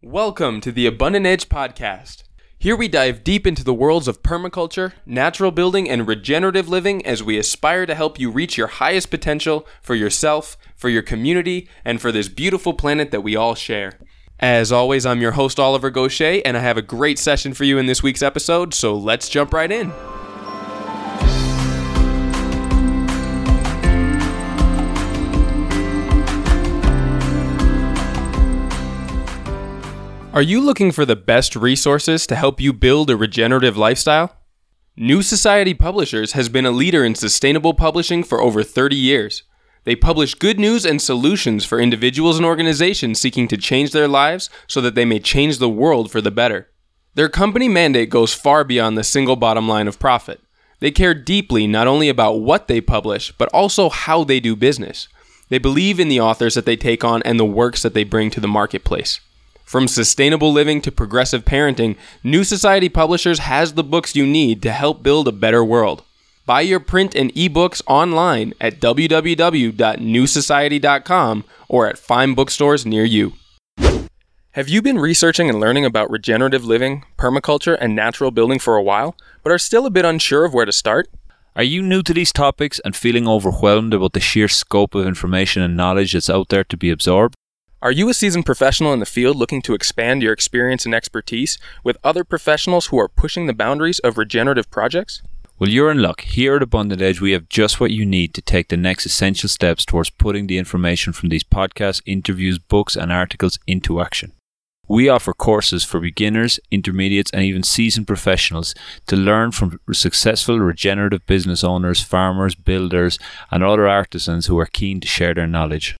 Welcome to the Abundant Edge podcast. Here we dive deep into the worlds of permaculture, natural building, and regenerative living as we aspire to help you reach your highest potential for yourself, for your community, and for this beautiful planet that we all share. As always, I'm your host, Oliver Goshey, and I have a great session for you in this week's episode, so let's jump right in. Are you looking for the best resources to help you build a regenerative lifestyle? New Society Publishers has been a leader in sustainable publishing for over 30 years. They publish good news and solutions for individuals and organizations seeking to change their lives so that they may change the world for the better. Their company mandate goes far beyond the single bottom line of profit. They care deeply not only about what they publish, but also how they do business. They believe in the authors that they take on and the works that they bring to the marketplace. From sustainable living to progressive parenting, New Society Publishers has the books you need to help build a better world. Buy your print and ebooks online at www.newsociety.com or at fine bookstores near you. Have you been researching and learning about regenerative living, permaculture, and natural building for a while, but are still a bit unsure of where to start? Are you new to these topics and feeling overwhelmed about the sheer scope of information and knowledge that's out there to be absorbed? Are you a seasoned professional in the field looking to expand your experience and expertise with other professionals who are pushing the boundaries of regenerative projects? Well, you're in luck. Here at Abundant Edge, we have just what you need to take the next essential steps towards putting the information from these podcasts, interviews, books, and articles into action. We offer courses for beginners, intermediates, and even seasoned professionals to learn from successful regenerative business owners, farmers, builders, and other artisans who are keen to share their knowledge.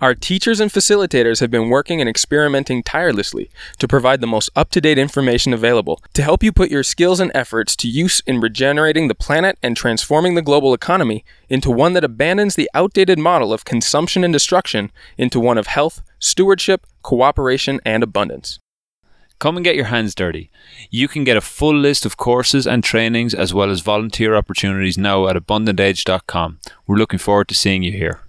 Our teachers and facilitators have been working and experimenting tirelessly to provide the most up to date information available to help you put your skills and efforts to use in regenerating the planet and transforming the global economy into one that abandons the outdated model of consumption and destruction into one of health, stewardship, cooperation, and abundance. Come and get your hands dirty. You can get a full list of courses and trainings as well as volunteer opportunities now at abundantedge.com. We're looking forward to seeing you here.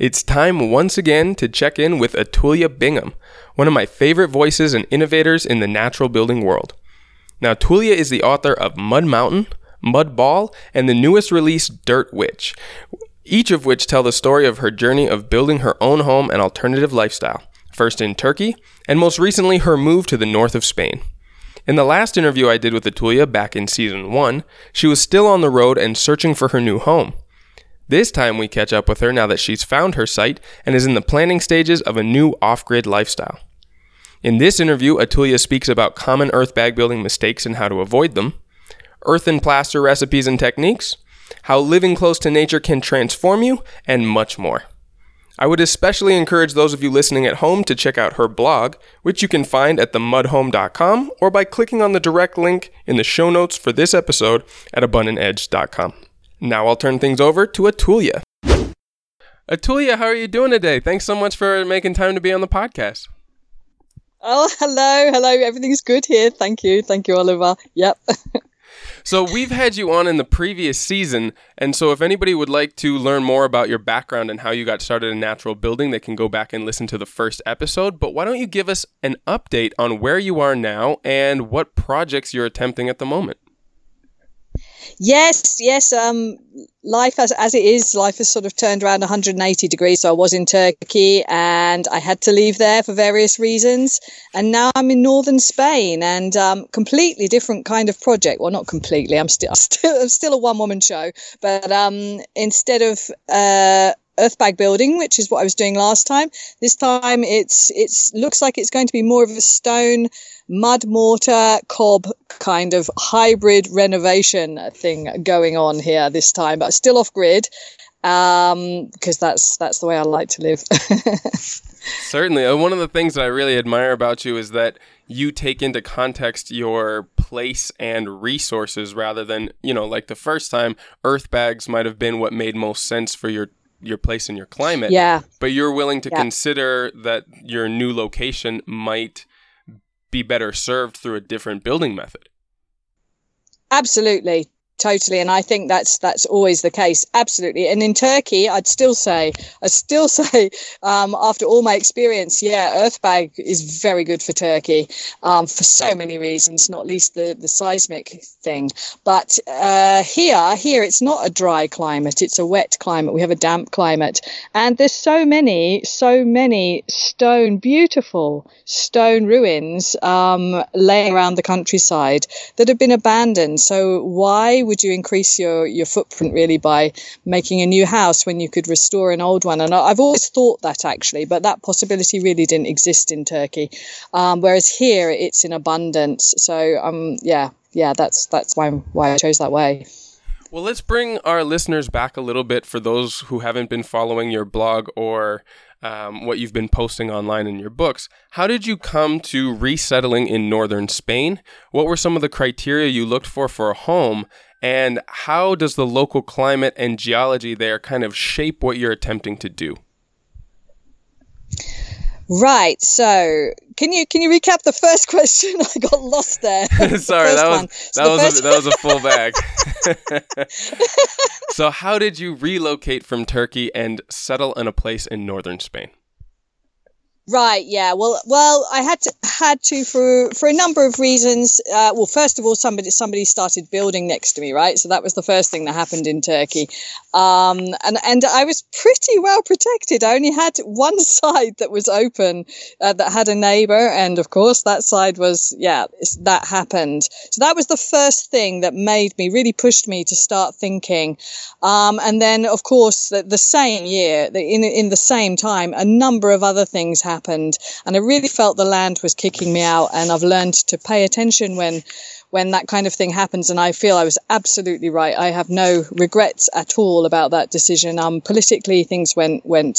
It's time once again to check in with Atulya Bingham, one of my favorite voices and innovators in the natural building world. Now, Tulia is the author of Mud Mountain, Mud Ball, and the newest release, Dirt Witch, each of which tell the story of her journey of building her own home and alternative lifestyle, first in Turkey, and most recently her move to the north of Spain. In the last interview I did with Atulya back in season 1, she was still on the road and searching for her new home. This time we catch up with her now that she's found her site and is in the planning stages of a new off grid lifestyle. In this interview, Atulya speaks about common earth bag building mistakes and how to avoid them, earthen plaster recipes and techniques, how living close to nature can transform you, and much more. I would especially encourage those of you listening at home to check out her blog, which you can find at themudhome.com or by clicking on the direct link in the show notes for this episode at abundantedge.com. Now I'll turn things over to Atulya. Atulya, how are you doing today? Thanks so much for making time to be on the podcast. Oh, hello, hello. Everything's good here. Thank you. Thank you, Oliver. Yep. so, we've had you on in the previous season. And so, if anybody would like to learn more about your background and how you got started in natural building, they can go back and listen to the first episode. But why don't you give us an update on where you are now and what projects you're attempting at the moment? Yes, yes. Um, life as as it is, life has sort of turned around 180 degrees. So I was in Turkey and I had to leave there for various reasons, and now I'm in northern Spain and um, completely different kind of project. Well, not completely. I'm still still I'm still a one woman show, but um, instead of uh, earth bag building, which is what I was doing last time. This time it's it's looks like it's going to be more of a stone mud mortar cob kind of hybrid renovation thing going on here this time, but still off grid um because that's that's the way I like to live. Certainly. Uh, one of the things that I really admire about you is that you take into context your place and resources rather than, you know, like the first time, earth bags might have been what made most sense for your your place and your climate. Yeah. But you're willing to yeah. consider that your new location might be better served through a different building method. Absolutely. Totally and i think that's that's always the case absolutely. And in turkey i'd still say i'd still say um, after all my experience yeah earthbag is very good for turkey um, for so many reasons not least the the seismic thing. But uh, here here it's not a dry climate it's a wet climate. We have a damp climate. And there's so many so many stone beautiful stone ruins um, laying around the countryside that have been abandoned. So why would you increase your, your footprint really by making a new house when you could restore an old one? And I've always thought that actually, but that possibility really didn't exist in Turkey. Um, whereas here it's in abundance. So um, yeah, yeah, that's that's why why I chose that way. Well, let's bring our listeners back a little bit for those who haven't been following your blog or um, what you've been posting online in your books. How did you come to resettling in northern Spain? What were some of the criteria you looked for for a home? And how does the local climate and geology there kind of shape what you're attempting to do? Right. So, can you can you recap the first question? I got lost there. Sorry, that was that was a, that was a full bag. so, how did you relocate from Turkey and settle in a place in northern Spain? Right. Yeah. Well. Well, I had to had to for for a number of reasons. Uh, well, first of all, somebody somebody started building next to me. Right. So that was the first thing that happened in Turkey. Um, and and I was pretty well protected. I only had one side that was open uh, that had a neighbor, and of course that side was yeah that happened. So that was the first thing that made me really pushed me to start thinking. Um, and then of course the, the same year, in in the same time, a number of other things happened happened. And I really felt the land was kicking me out. And I've learned to pay attention when when that kind of thing happens. And I feel I was absolutely right. I have no regrets at all about that decision. Um, politically, things went went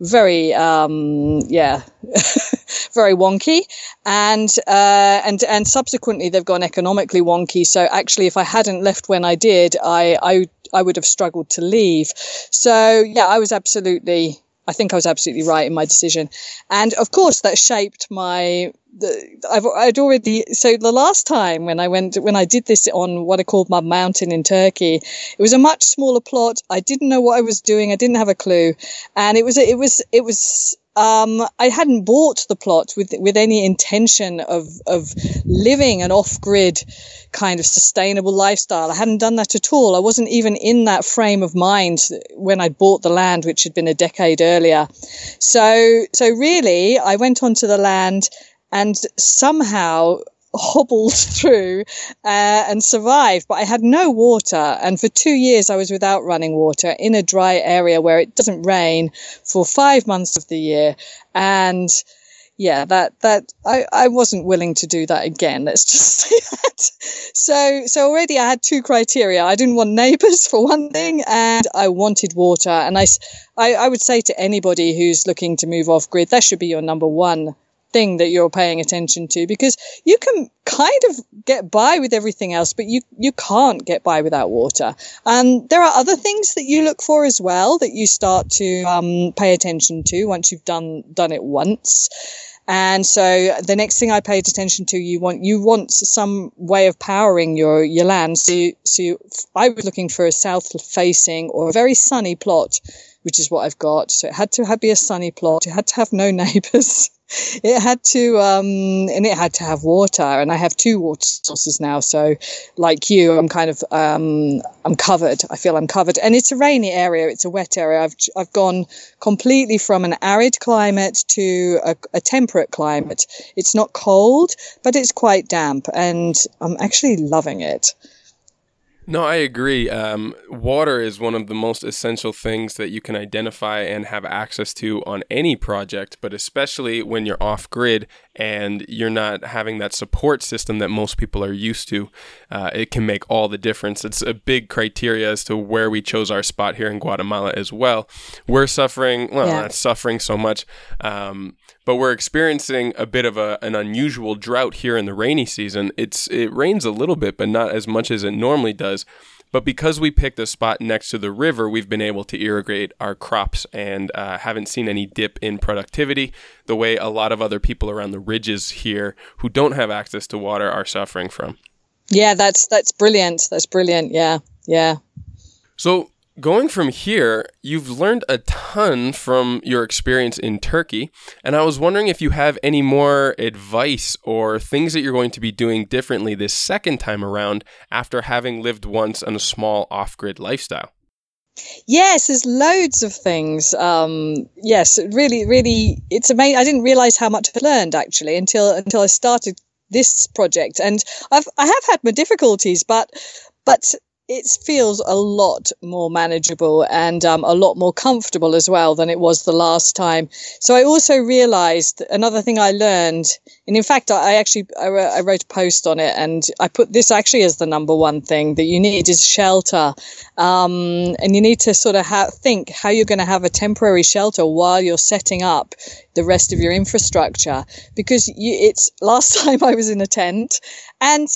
very um, yeah very wonky and uh, and and subsequently they've gone economically wonky so actually if i hadn't left when i did i i i would have struggled to leave so yeah i was absolutely I think I was absolutely right in my decision. And of course, that shaped my. The, I've I'd already so the last time when I went when I did this on what I called my Mountain in Turkey, it was a much smaller plot. I didn't know what I was doing. I didn't have a clue, and it was it was it was um, I hadn't bought the plot with with any intention of of living an off grid kind of sustainable lifestyle. I hadn't done that at all. I wasn't even in that frame of mind when I bought the land, which had been a decade earlier. So so really, I went onto the land and somehow hobbled through uh, and survived, but I had no water. And for two years, I was without running water in a dry area where it doesn't rain for five months of the year. And yeah, that, that, I, I wasn't willing to do that again. Let's just say that. So, so already I had two criteria. I didn't want neighbors for one thing, and I wanted water. And I, I, I would say to anybody who's looking to move off grid, that should be your number one thing that you're paying attention to because you can kind of get by with everything else, but you, you can't get by without water. And there are other things that you look for as well that you start to um, pay attention to once you've done, done it once. And so the next thing I paid attention to, you want, you want some way of powering your, your land. So, you, so you, I was looking for a south facing or a very sunny plot, which is what I've got. So it had to have, be a sunny plot. It had to have no neighbors it had to um, and it had to have water and i have two water sources now so like you i'm kind of um, i'm covered. I feel i'm covered. And it's a rainy area it's a wet area. I've i've gone completely from an arid climate to a, a temperate climate. It's not cold but it's quite damp and i'm actually loving it no, I agree. Um, water is one of the most essential things that you can identify and have access to on any project, but especially when you're off grid and you're not having that support system that most people are used to. Uh, it can make all the difference. It's a big criteria as to where we chose our spot here in Guatemala as well. We're suffering, well, yeah. not suffering so much. Um, but we're experiencing a bit of a, an unusual drought here in the rainy season. It's it rains a little bit, but not as much as it normally does. But because we picked a spot next to the river, we've been able to irrigate our crops and uh, haven't seen any dip in productivity the way a lot of other people around the ridges here who don't have access to water are suffering from. Yeah, that's that's brilliant. That's brilliant. Yeah, yeah. So going from here, you've learned a ton from your experience in Turkey, and I was wondering if you have any more advice or things that you're going to be doing differently this second time around after having lived once in a small off-grid lifestyle. Yes, there's loads of things. Um, yes, really, really, it's amazing. I didn't realize how much I learned actually until until I started this project, and I've I have had my difficulties, but but it feels a lot more manageable and um, a lot more comfortable as well than it was the last time. So I also realized another thing I learned, and in fact, I actually I, wrote a post on it, and I put this actually as the number one thing that you need is shelter, um, and you need to sort of ha- think how you're going to have a temporary shelter while you're setting up the rest of your infrastructure because you, it's last time I was in a tent and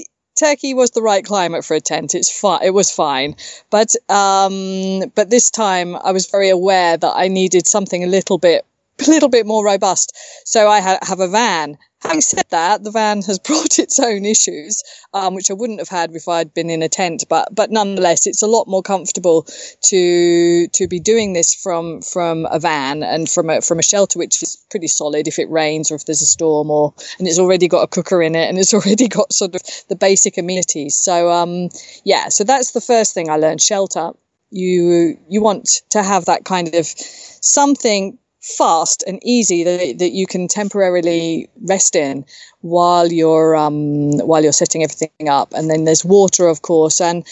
Turkey was the right climate for a tent. It's. It was fine, but um, but this time I was very aware that I needed something a little bit, a little bit more robust. So I ha- have a van, Having said that, the van has brought its own issues, um, which I wouldn't have had if I'd been in a tent. But but nonetheless, it's a lot more comfortable to to be doing this from from a van and from a from a shelter, which is pretty solid if it rains or if there's a storm, or and it's already got a cooker in it and it's already got sort of the basic amenities. So um, yeah, so that's the first thing I learned: shelter. You you want to have that kind of something fast and easy that, that you can temporarily rest in while you're um, while you're setting everything up. And then there's water of course. And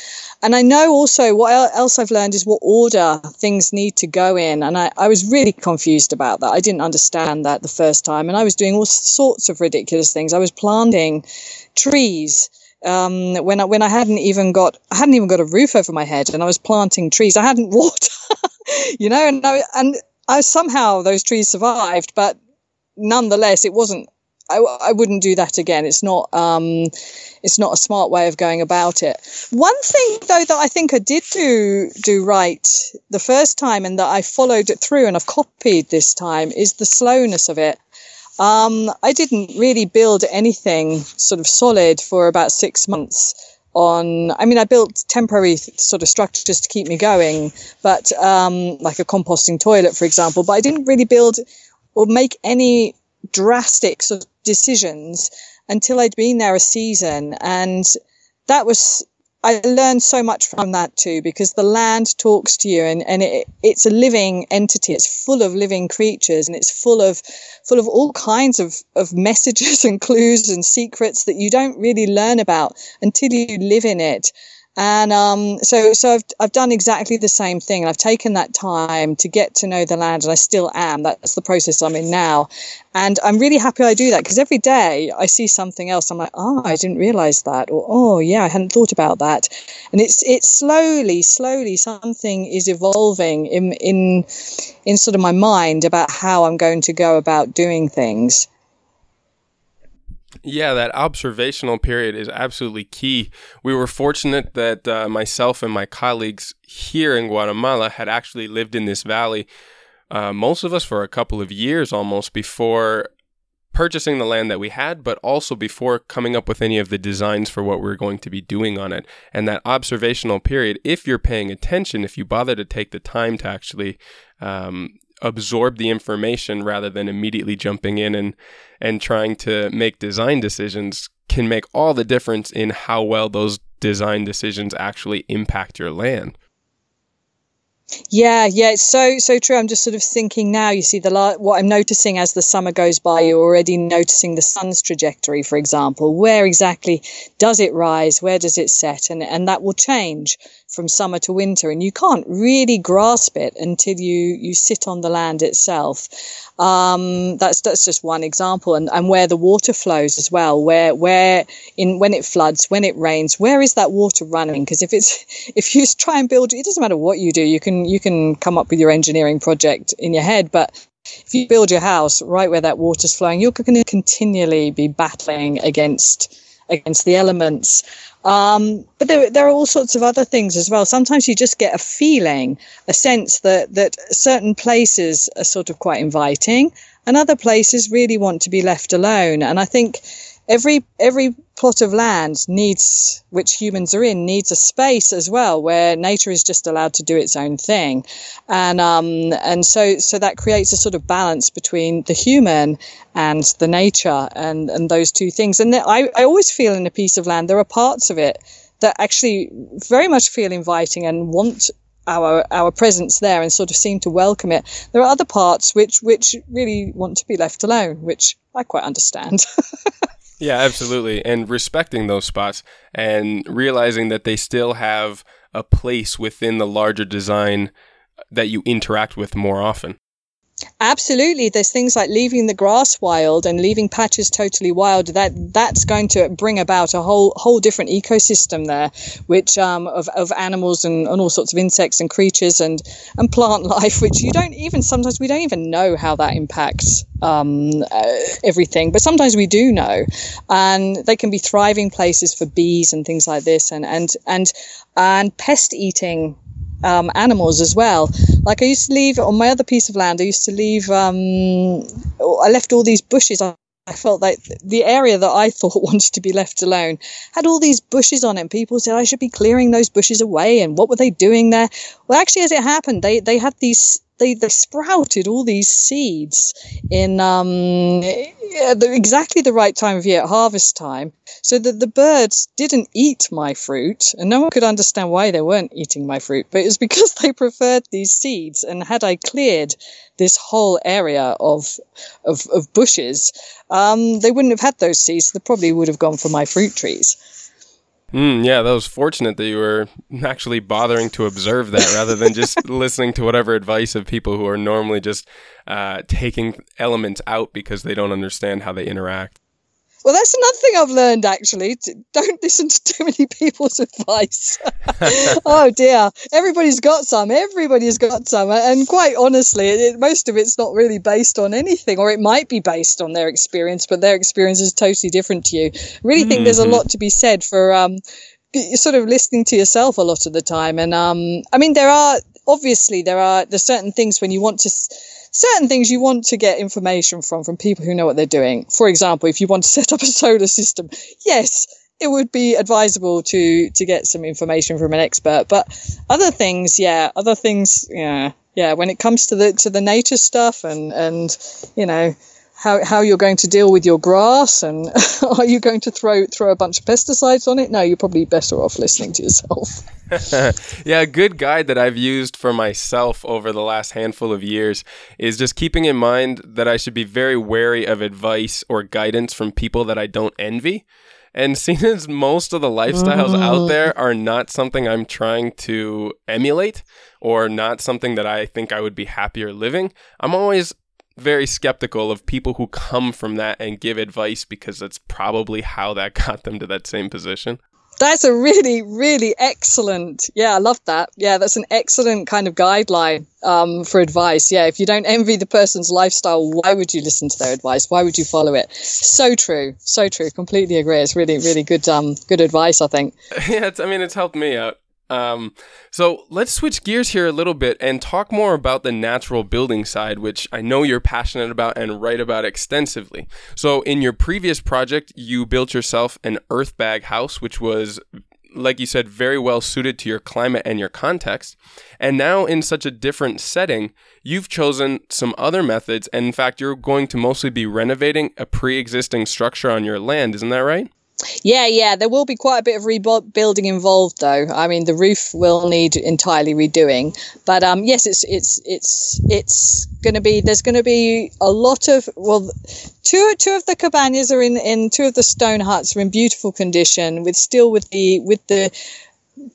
and I know also what else I've learned is what order things need to go in. And I, I was really confused about that. I didn't understand that the first time. And I was doing all sorts of ridiculous things. I was planting trees um, when I when I hadn't even got I hadn't even got a roof over my head and I was planting trees. I hadn't water you know and I, and I, somehow those trees survived, but nonetheless, it wasn't. I, I wouldn't do that again. It's not. Um, it's not a smart way of going about it. One thing, though, that I think I did do do right the first time, and that I followed it through, and I've copied this time, is the slowness of it. Um, I didn't really build anything sort of solid for about six months on i mean i built temporary sort of structures to keep me going but um, like a composting toilet for example but i didn't really build or make any drastic sort of decisions until i'd been there a season and that was I learned so much from that too because the land talks to you and, and it, it's a living entity. It's full of living creatures and it's full of full of all kinds of, of messages and clues and secrets that you don't really learn about until you live in it. And um, so, so I've, I've done exactly the same thing. And I've taken that time to get to know the land, and I still am. That's the process I'm in now. And I'm really happy I do that because every day I see something else. I'm like, oh, I didn't realize that. Or, oh, yeah, I hadn't thought about that. And it's, it's slowly, slowly something is evolving in, in, in sort of my mind about how I'm going to go about doing things. Yeah, that observational period is absolutely key. We were fortunate that uh, myself and my colleagues here in Guatemala had actually lived in this valley, uh, most of us for a couple of years almost before purchasing the land that we had, but also before coming up with any of the designs for what we we're going to be doing on it. And that observational period, if you're paying attention, if you bother to take the time to actually um, absorb the information rather than immediately jumping in and and trying to make design decisions can make all the difference in how well those design decisions actually impact your land. Yeah, yeah, it's so so true. I'm just sort of thinking now. You see, the what I'm noticing as the summer goes by, you're already noticing the sun's trajectory, for example. Where exactly does it rise? Where does it set? And and that will change from summer to winter, and you can't really grasp it until you you sit on the land itself. Um, that's that's just one example, and, and where the water flows as well. Where where in when it floods, when it rains, where is that water running? Because if it's if you try and build, it doesn't matter what you do. You can you can come up with your engineering project in your head, but if you build your house right where that water's flowing, you're going to continually be battling against against the elements. Um, but there, there are all sorts of other things as well. Sometimes you just get a feeling, a sense that, that certain places are sort of quite inviting and other places really want to be left alone. And I think every every plot of land needs which humans are in needs a space as well where nature is just allowed to do its own thing and um and so so that creates a sort of balance between the human and the nature and and those two things and I, I always feel in a piece of land there are parts of it that actually very much feel inviting and want our our presence there and sort of seem to welcome it. There are other parts which which really want to be left alone, which I quite understand. Yeah, absolutely. And respecting those spots and realizing that they still have a place within the larger design that you interact with more often. Absolutely. There's things like leaving the grass wild and leaving patches totally wild. That that's going to bring about a whole whole different ecosystem there, which um, of, of animals and, and all sorts of insects and creatures and and plant life, which you don't even sometimes we don't even know how that impacts um, uh, everything, but sometimes we do know, and they can be thriving places for bees and things like this, and and and and pest eating um, animals as well. Like I used to leave on my other piece of land, I used to leave, um, I left all these bushes. I, I felt like the area that I thought wanted to be left alone had all these bushes on it. And people said I should be clearing those bushes away. And what were they doing there? Well, actually, as it happened, they, they had these they, they sprouted all these seeds in um, exactly the right time of year, harvest time, so that the birds didn't eat my fruit, and no one could understand why they weren't eating my fruit. But it was because they preferred these seeds, and had I cleared this whole area of of, of bushes, um, they wouldn't have had those seeds. They probably would have gone for my fruit trees. Mm, yeah, that was fortunate that you were actually bothering to observe that rather than just listening to whatever advice of people who are normally just uh, taking elements out because they don't understand how they interact. Well, that's another thing I've learned actually. Don't listen to too many people's advice. oh dear. Everybody's got some. Everybody's got some. And quite honestly, it, most of it's not really based on anything, or it might be based on their experience, but their experience is totally different to you. I really think mm-hmm. there's a mm-hmm. lot to be said for um, sort of listening to yourself a lot of the time. And um, I mean, there are obviously there are there's certain things when you want to certain things you want to get information from from people who know what they're doing. For example, if you want to set up a solar system, yes, it would be advisable to to get some information from an expert. But other things, yeah, other things, yeah, yeah. When it comes to the to the nature stuff and and you know how, how you're going to deal with your grass and are you going to throw throw a bunch of pesticides on it? No, you're probably better off listening to yourself. yeah, a good guide that I've used for myself over the last handful of years is just keeping in mind that I should be very wary of advice or guidance from people that I don't envy. And seeing as most of the lifestyles mm. out there are not something I'm trying to emulate or not something that I think I would be happier living, I'm always very skeptical of people who come from that and give advice because that's probably how that got them to that same position. That's a really, really excellent. Yeah, I love that. Yeah, that's an excellent kind of guideline um, for advice. Yeah, if you don't envy the person's lifestyle, why would you listen to their advice? Why would you follow it? So true, so true. Completely agree. It's really, really good, um, good advice. I think. Yeah, I mean, it's helped me out. Um, so let's switch gears here a little bit and talk more about the natural building side, which I know you're passionate about and write about extensively. So, in your previous project, you built yourself an earth bag house, which was like you said, very well suited to your climate and your context. And now, in such a different setting, you've chosen some other methods. And in fact, you're going to mostly be renovating a pre existing structure on your land. Isn't that right? Yeah, yeah, there will be quite a bit of rebuilding involved, though. I mean, the roof will need entirely redoing, but um, yes, it's it's it's it's going to be. There's going to be a lot of well, two two of the cabanas are in in two of the stone huts are in beautiful condition, with still with the with the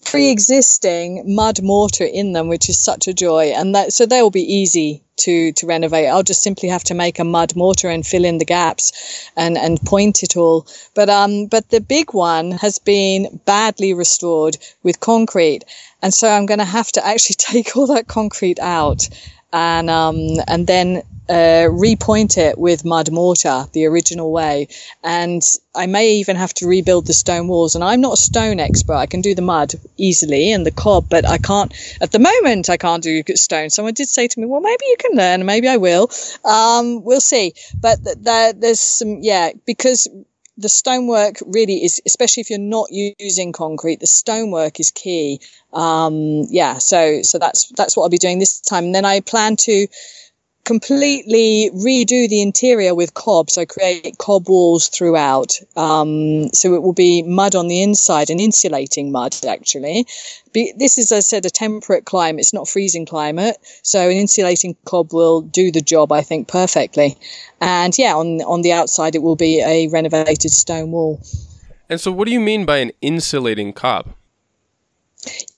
pre-existing mud mortar in them, which is such a joy, and that so they will be easy to to renovate. I'll just simply have to make a mud mortar and fill in the gaps, and and point it all. But um, but the big one has been badly restored with concrete, and so I'm going to have to actually take all that concrete out and um, and then uh, repoint it with mud mortar the original way. And I may even have to rebuild the stone walls. And I'm not a stone expert. I can do the mud easily and the cob, but I can't at the moment. I can't do stone. Someone did say to me, "Well, maybe you can learn. Maybe I will. Um, we'll see." But th- th- there's some, yeah, because the stonework really is, especially if you're not using concrete, the stonework is key. Um, yeah, so so that's that's what I'll be doing this time. And then I plan to completely redo the interior with cob, so create cob walls throughout. Um, so it will be mud on the inside and insulating mud actually. Be, this is, as I said, a temperate climate. It's not freezing climate, so an insulating cob will do the job, I think, perfectly. And yeah, on on the outside it will be a renovated stone wall. And so, what do you mean by an insulating cob?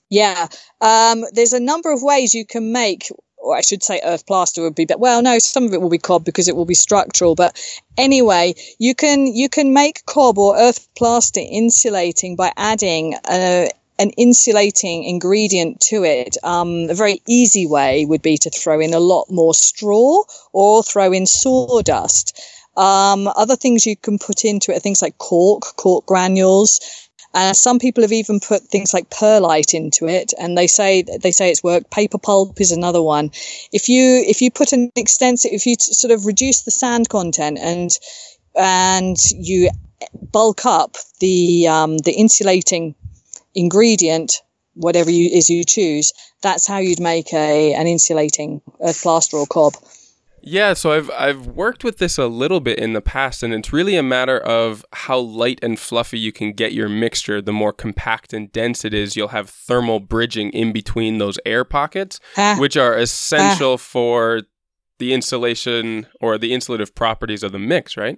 Yeah, um, there's a number of ways you can make or I should say earth plaster would be but Well, no, some of it will be cob because it will be structural. But anyway, you can you can make cob or earth plaster insulating by adding a, an insulating ingredient to it. Um, a very easy way would be to throw in a lot more straw or throw in sawdust. Um, other things you can put into it are things like cork, cork granules. Uh, some people have even put things like perlite into it, and they say they say it's worked. Paper pulp is another one. If you if you put an extensive, if you t- sort of reduce the sand content and and you bulk up the um, the insulating ingredient, whatever you is you choose, that's how you'd make a an insulating earth plaster or cob. Yeah, so I've I've worked with this a little bit in the past and it's really a matter of how light and fluffy you can get your mixture. The more compact and dense it is, you'll have thermal bridging in between those air pockets, ah. which are essential ah. for the insulation or the insulative properties of the mix, right?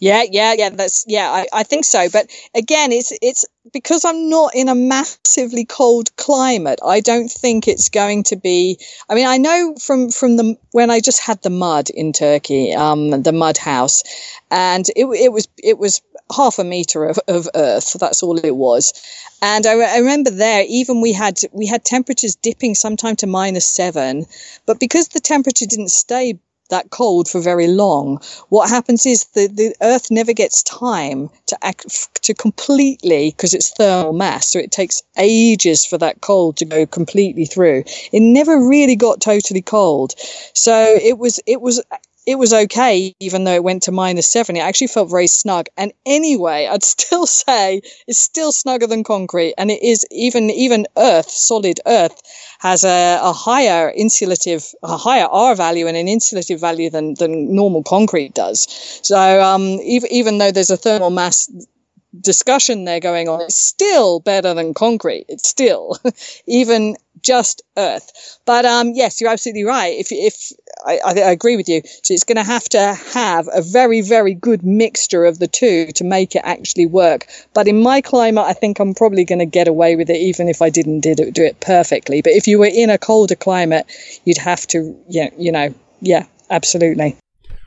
Yeah, yeah, yeah. That's yeah. I, I think so. But again, it's it's because I'm not in a massively cold climate. I don't think it's going to be. I mean, I know from from the when I just had the mud in Turkey, um, the mud house, and it it was it was half a meter of, of earth. That's all it was. And I, I, remember there, even we had we had temperatures dipping sometime to minus seven, but because the temperature didn't stay that cold for very long, what happens is the, the Earth never gets time to act to completely because it's thermal mass, so it takes ages for that cold to go completely through. It never really got totally cold, so it was it was it was okay, even though it went to minus seven. It actually felt very snug. And anyway, I'd still say it's still snugger than concrete. And it is even, even earth, solid earth has a, a higher insulative, a higher R value and an insulative value than, than normal concrete does. So, um, even, even though there's a thermal mass discussion there going on, it's still better than concrete. It's still even just earth. But um, yes, you're absolutely right. If if I, I, agree with you, so it's going to have to have a very very good mixture of the two to make it actually work. But in my climate, I think I'm probably going to get away with it, even if I didn't did it, do it perfectly. But if you were in a colder climate, you'd have to, yeah, you know, yeah, absolutely.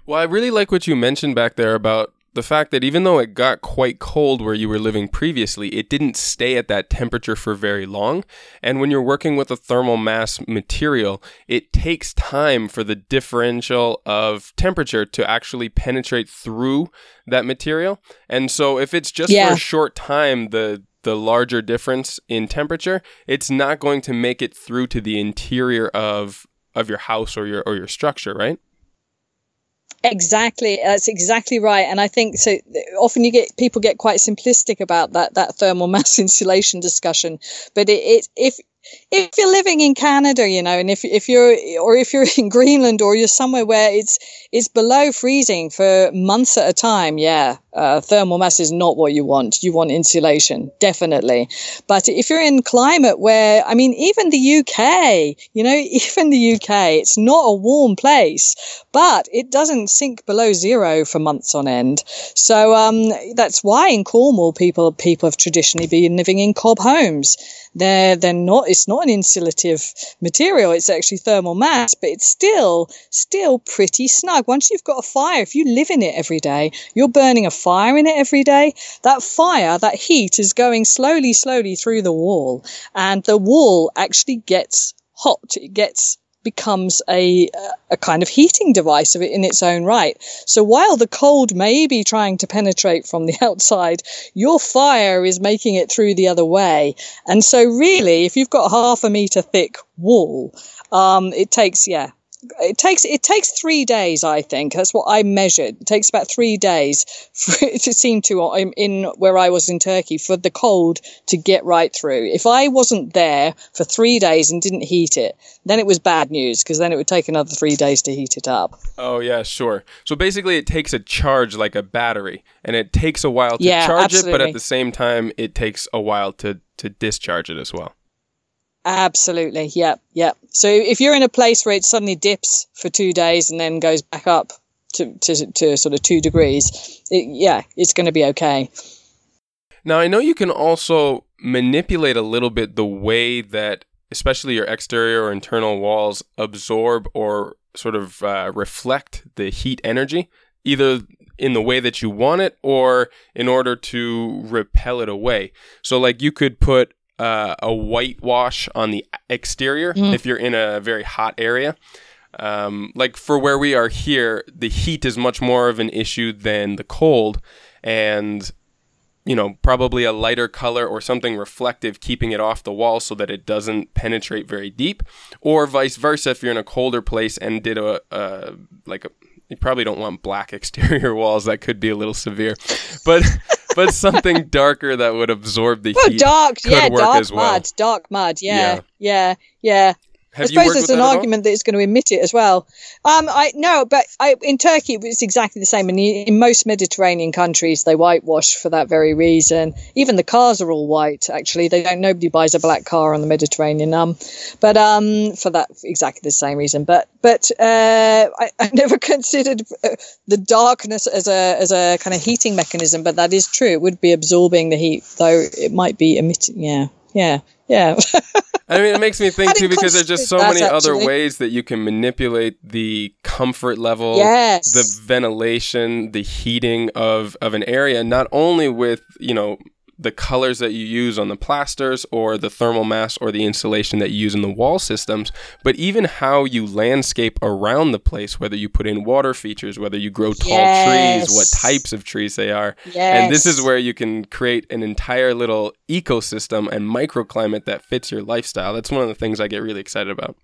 Well, I really like what you mentioned back there about the fact that even though it got quite cold where you were living previously, it didn't stay at that temperature for very long. And when you're working with a thermal mass material, it takes time for the differential of temperature to actually penetrate through that material. And so if it's just yeah. for a short time, the the larger difference in temperature, it's not going to make it through to the interior of of your house or your or your structure, right? Exactly, that's exactly right. And I think so. Often you get people get quite simplistic about that that thermal mass insulation discussion, but it, it if if you're living in Canada, you know, and if if you're or if you're in Greenland or you're somewhere where it's it's below freezing for months at a time, yeah, uh, thermal mass is not what you want. You want insulation, definitely. But if you're in climate where, I mean, even the UK, you know, even the UK, it's not a warm place, but it doesn't sink below zero for months on end. So um, that's why in Cornwall, people people have traditionally been living in cob homes. They're they're not. It's not an insulative material. It's actually thermal mass, but it's still still pretty snug. Once you've got a fire, if you live in it every day, you're burning a fire in it every day. That fire, that heat, is going slowly, slowly through the wall, and the wall actually gets hot. It gets becomes a, a kind of heating device of it in its own right. So while the cold may be trying to penetrate from the outside, your fire is making it through the other way. And so really, if you've got half a meter thick wall, um, it takes, yeah, it takes it takes three days. I think that's what I measured. It takes about three days for it to seem to in, in where I was in Turkey for the cold to get right through. If I wasn't there for three days and didn't heat it, then it was bad news because then it would take another three days to heat it up. Oh yeah, sure. So basically, it takes a charge like a battery, and it takes a while to Yeah, charge it, but at the same time, it takes a while to to discharge it as well. Absolutely. Yep. Yep. So if you're in a place where it suddenly dips for two days and then goes back up to, to, to sort of two degrees, it, yeah, it's going to be okay. Now, I know you can also manipulate a little bit the way that, especially your exterior or internal walls, absorb or sort of uh, reflect the heat energy, either in the way that you want it or in order to repel it away. So, like, you could put uh, a whitewash on the exterior Mm. if you're in a very hot area. Um, like for where we are here, the heat is much more of an issue than the cold, and you know, probably a lighter color or something reflective, keeping it off the wall so that it doesn't penetrate very deep, or vice versa. If you're in a colder place and did a, a like a, you probably don't want black exterior walls. That could be a little severe, but but something darker that would absorb the Oh, heat. dark. could Yeah, work dark as well. mud. Dark mud. Yeah. Yeah. Yeah. Yeah. Have I suppose there's an that at all? argument that it's going to emit it as well. Um, I no, but I, in Turkey it's exactly the same. And in, in most Mediterranean countries, they whitewash for that very reason. Even the cars are all white. Actually, they don't. Nobody buys a black car on the Mediterranean. Um, but um, for that exactly the same reason. But but uh, I, I never considered uh, the darkness as a as a kind of heating mechanism. But that is true. It would be absorbing the heat, though it might be emitting. Yeah, yeah, yeah. I mean, it makes me think too because there's just so many that, other ways that you can manipulate the comfort level, yes. the ventilation, the heating of of an area. Not only with you know the colors that you use on the plasters or the thermal mass or the insulation that you use in the wall systems, but even how you landscape around the place, whether you put in water features, whether you grow tall trees, what types of trees they are. Yes. And this is where you can create an entire little ecosystem and microclimate that fits your lifestyle. That's one of the things I get really excited about.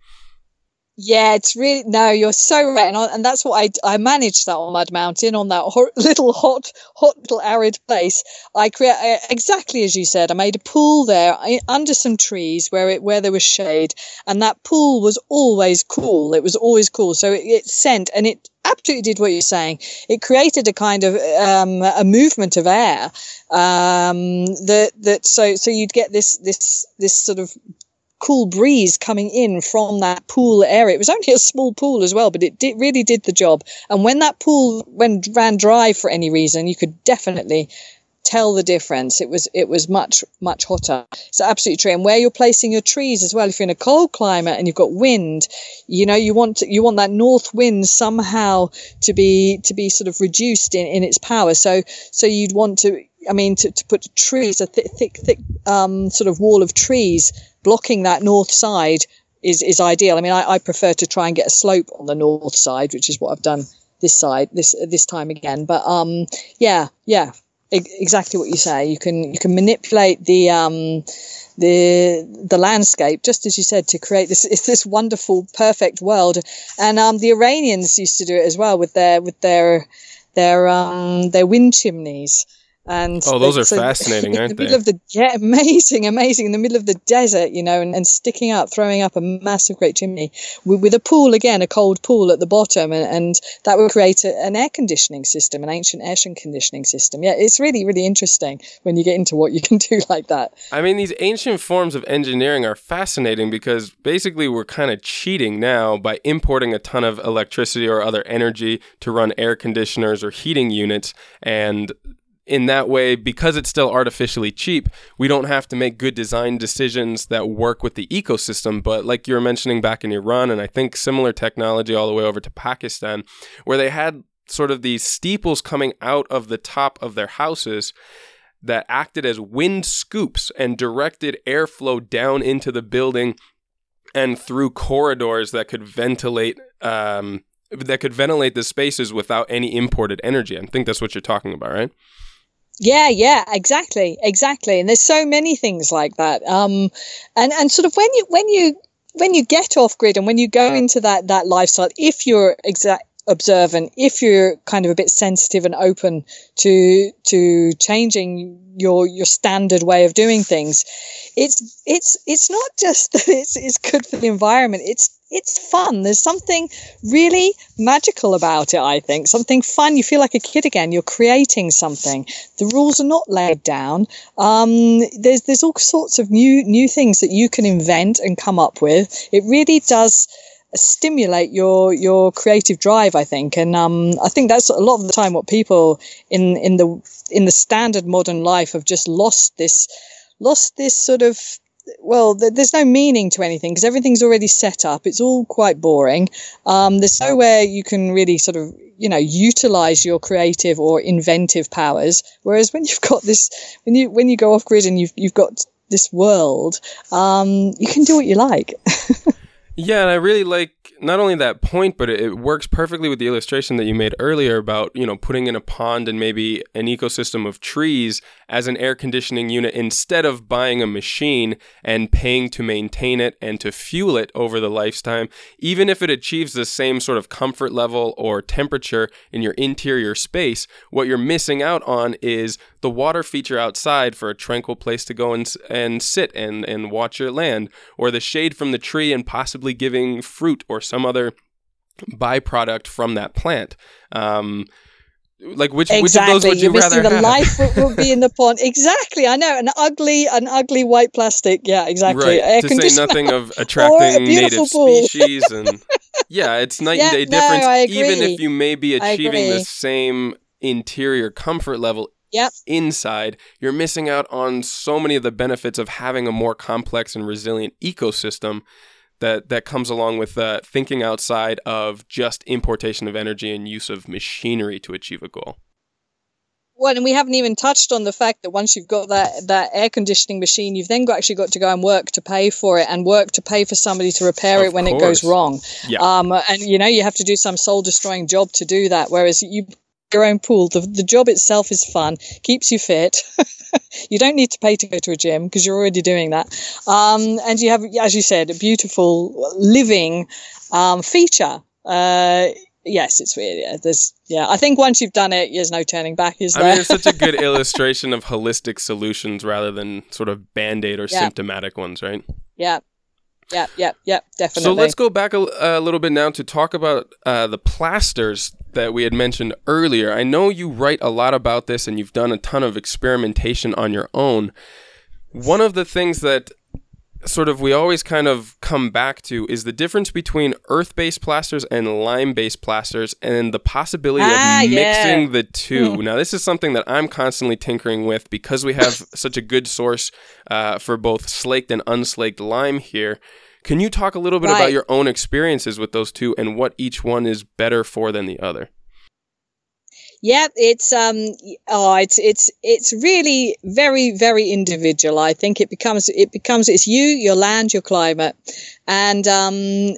Yeah, it's really no. You're so right, and, and that's what I I managed that on Mud Mountain on that little hot hot little arid place. I create uh, exactly as you said. I made a pool there I, under some trees where it where there was shade, and that pool was always cool. It was always cool. So it, it sent and it absolutely did what you're saying. It created a kind of um, a movement of air um, that that so so you'd get this this this sort of cool breeze coming in from that pool area. It was only a small pool as well, but it did, really did the job. And when that pool when ran dry for any reason, you could definitely tell the difference. It was it was much much hotter. It's absolutely true. And where you're placing your trees as well. If you're in a cold climate and you've got wind, you know you want you want that north wind somehow to be to be sort of reduced in, in its power. So so you'd want to. I mean, to, to put trees, a thick, thick, thick um, sort of wall of trees blocking that north side is, is ideal. I mean, I, I prefer to try and get a slope on the north side, which is what I've done this side this this time again. But um, yeah, yeah, e- exactly what you say. You can you can manipulate the um, the the landscape just as you said to create this it's this wonderful perfect world. And um, the Iranians used to do it as well with their with their their um, their wind chimneys. And Oh, those are fascinating, aren't the they? middle of the yeah, amazing, amazing. In the middle of the desert, you know, and, and sticking out, throwing up a massive, great chimney with, with a pool again, a cold pool at the bottom, and, and that would create a, an air conditioning system, an ancient air conditioning system. Yeah, it's really, really interesting when you get into what you can do like that. I mean, these ancient forms of engineering are fascinating because basically we're kind of cheating now by importing a ton of electricity or other energy to run air conditioners or heating units. And in that way, because it's still artificially cheap, we don't have to make good design decisions that work with the ecosystem. But like you were mentioning back in Iran, and I think similar technology all the way over to Pakistan, where they had sort of these steeples coming out of the top of their houses that acted as wind scoops and directed airflow down into the building and through corridors that could ventilate um, that could ventilate the spaces without any imported energy. I think that's what you're talking about, right? Yeah, yeah, exactly, exactly. And there's so many things like that. Um, and and sort of when you when you when you get off grid and when you go into that that lifestyle, if you're exact observant, if you're kind of a bit sensitive and open to to changing your your standard way of doing things, it's it's it's not just that it's it's good for the environment. It's it's fun. There's something really magical about it, I think. Something fun. You feel like a kid again. You're creating something. The rules are not laid down. Um, there's there's all sorts of new new things that you can invent and come up with. It really does stimulate your your creative drive i think and um, i think that's a lot of the time what people in in the in the standard modern life have just lost this lost this sort of well there's no meaning to anything because everything's already set up. It's all quite boring. Um, there's nowhere you can really sort of you know utilize your creative or inventive powers. Whereas when you've got this when you when you go off grid and you've you've got this world um, you can do what you like Yeah, and I really like not only that point, but it, it, works perfectly with the illustration that you made earlier about, you know, putting in a pond and maybe an ecosystem of trees as an air conditioning unit instead of buying a machine and paying to maintain it and to fuel it over the lifetime. Even if it achieves the same sort of comfort level or temperature in your interior space, what you're missing out on is the water feature outside for a tranquil place to go and, and sit and, and watch your land, or the shade from the tree and possibly giving fruit or some other byproduct from that plant. Um, like which exactly. which of those would You're rather the have? life will, will be in the pond. Exactly, I know an ugly, an ugly white plastic. Yeah, exactly. Right. Air to say nothing of attracting native pool. species and yeah, it's night and Yeah, day no, difference. Even if you may be achieving the same interior comfort level Yep. inside, you're missing out on so many of the benefits of having a more complex and resilient ecosystem that that comes along with uh, thinking outside of just importation of energy and use of machinery to achieve a goal. Well, and we haven't even touched on the fact that once you've got that that air conditioning machine, you've then got, actually got to go and work to pay for it, and work to pay for somebody to repair Of it when it goes wrong. Yeah. Um, and you know you have to do some soul destroying job to do that. Whereas you your own pool, the the job itself is fun, keeps you fit. you don't need to pay to go to a gym because you're already doing that. Um, and you have, as you said, a beautiful living um, feature. Uh, yes, it's weird. Yeah, there's yeah. I think once you've done it, there's no turning back. Is I mean, it's such a good illustration of holistic solutions rather than sort of band aid or Yeah. symptomatic ones, right? yeah, yeah, yeah, yeah. Definitely. So let's go back a, a little bit now to talk about uh, the plasters that we had mentioned earlier. I know you write a lot about this and you've done a ton of experimentation on your own. One of the things that sort of we always kind of come back to is the difference between earth-based plasters and lime-based plasters and the possibility Ah, of yeah. mixing the two. now this is something that I'm constantly tinkering with because we have such a good source uh, for both slaked and unslaked lime here. Can you talk a little bit about your own experiences with those two and what each one is better for than the other? Yeah, it's um oh it's it's it's really very very individual. I think it becomes it becomes it's you, your land, your climate, and um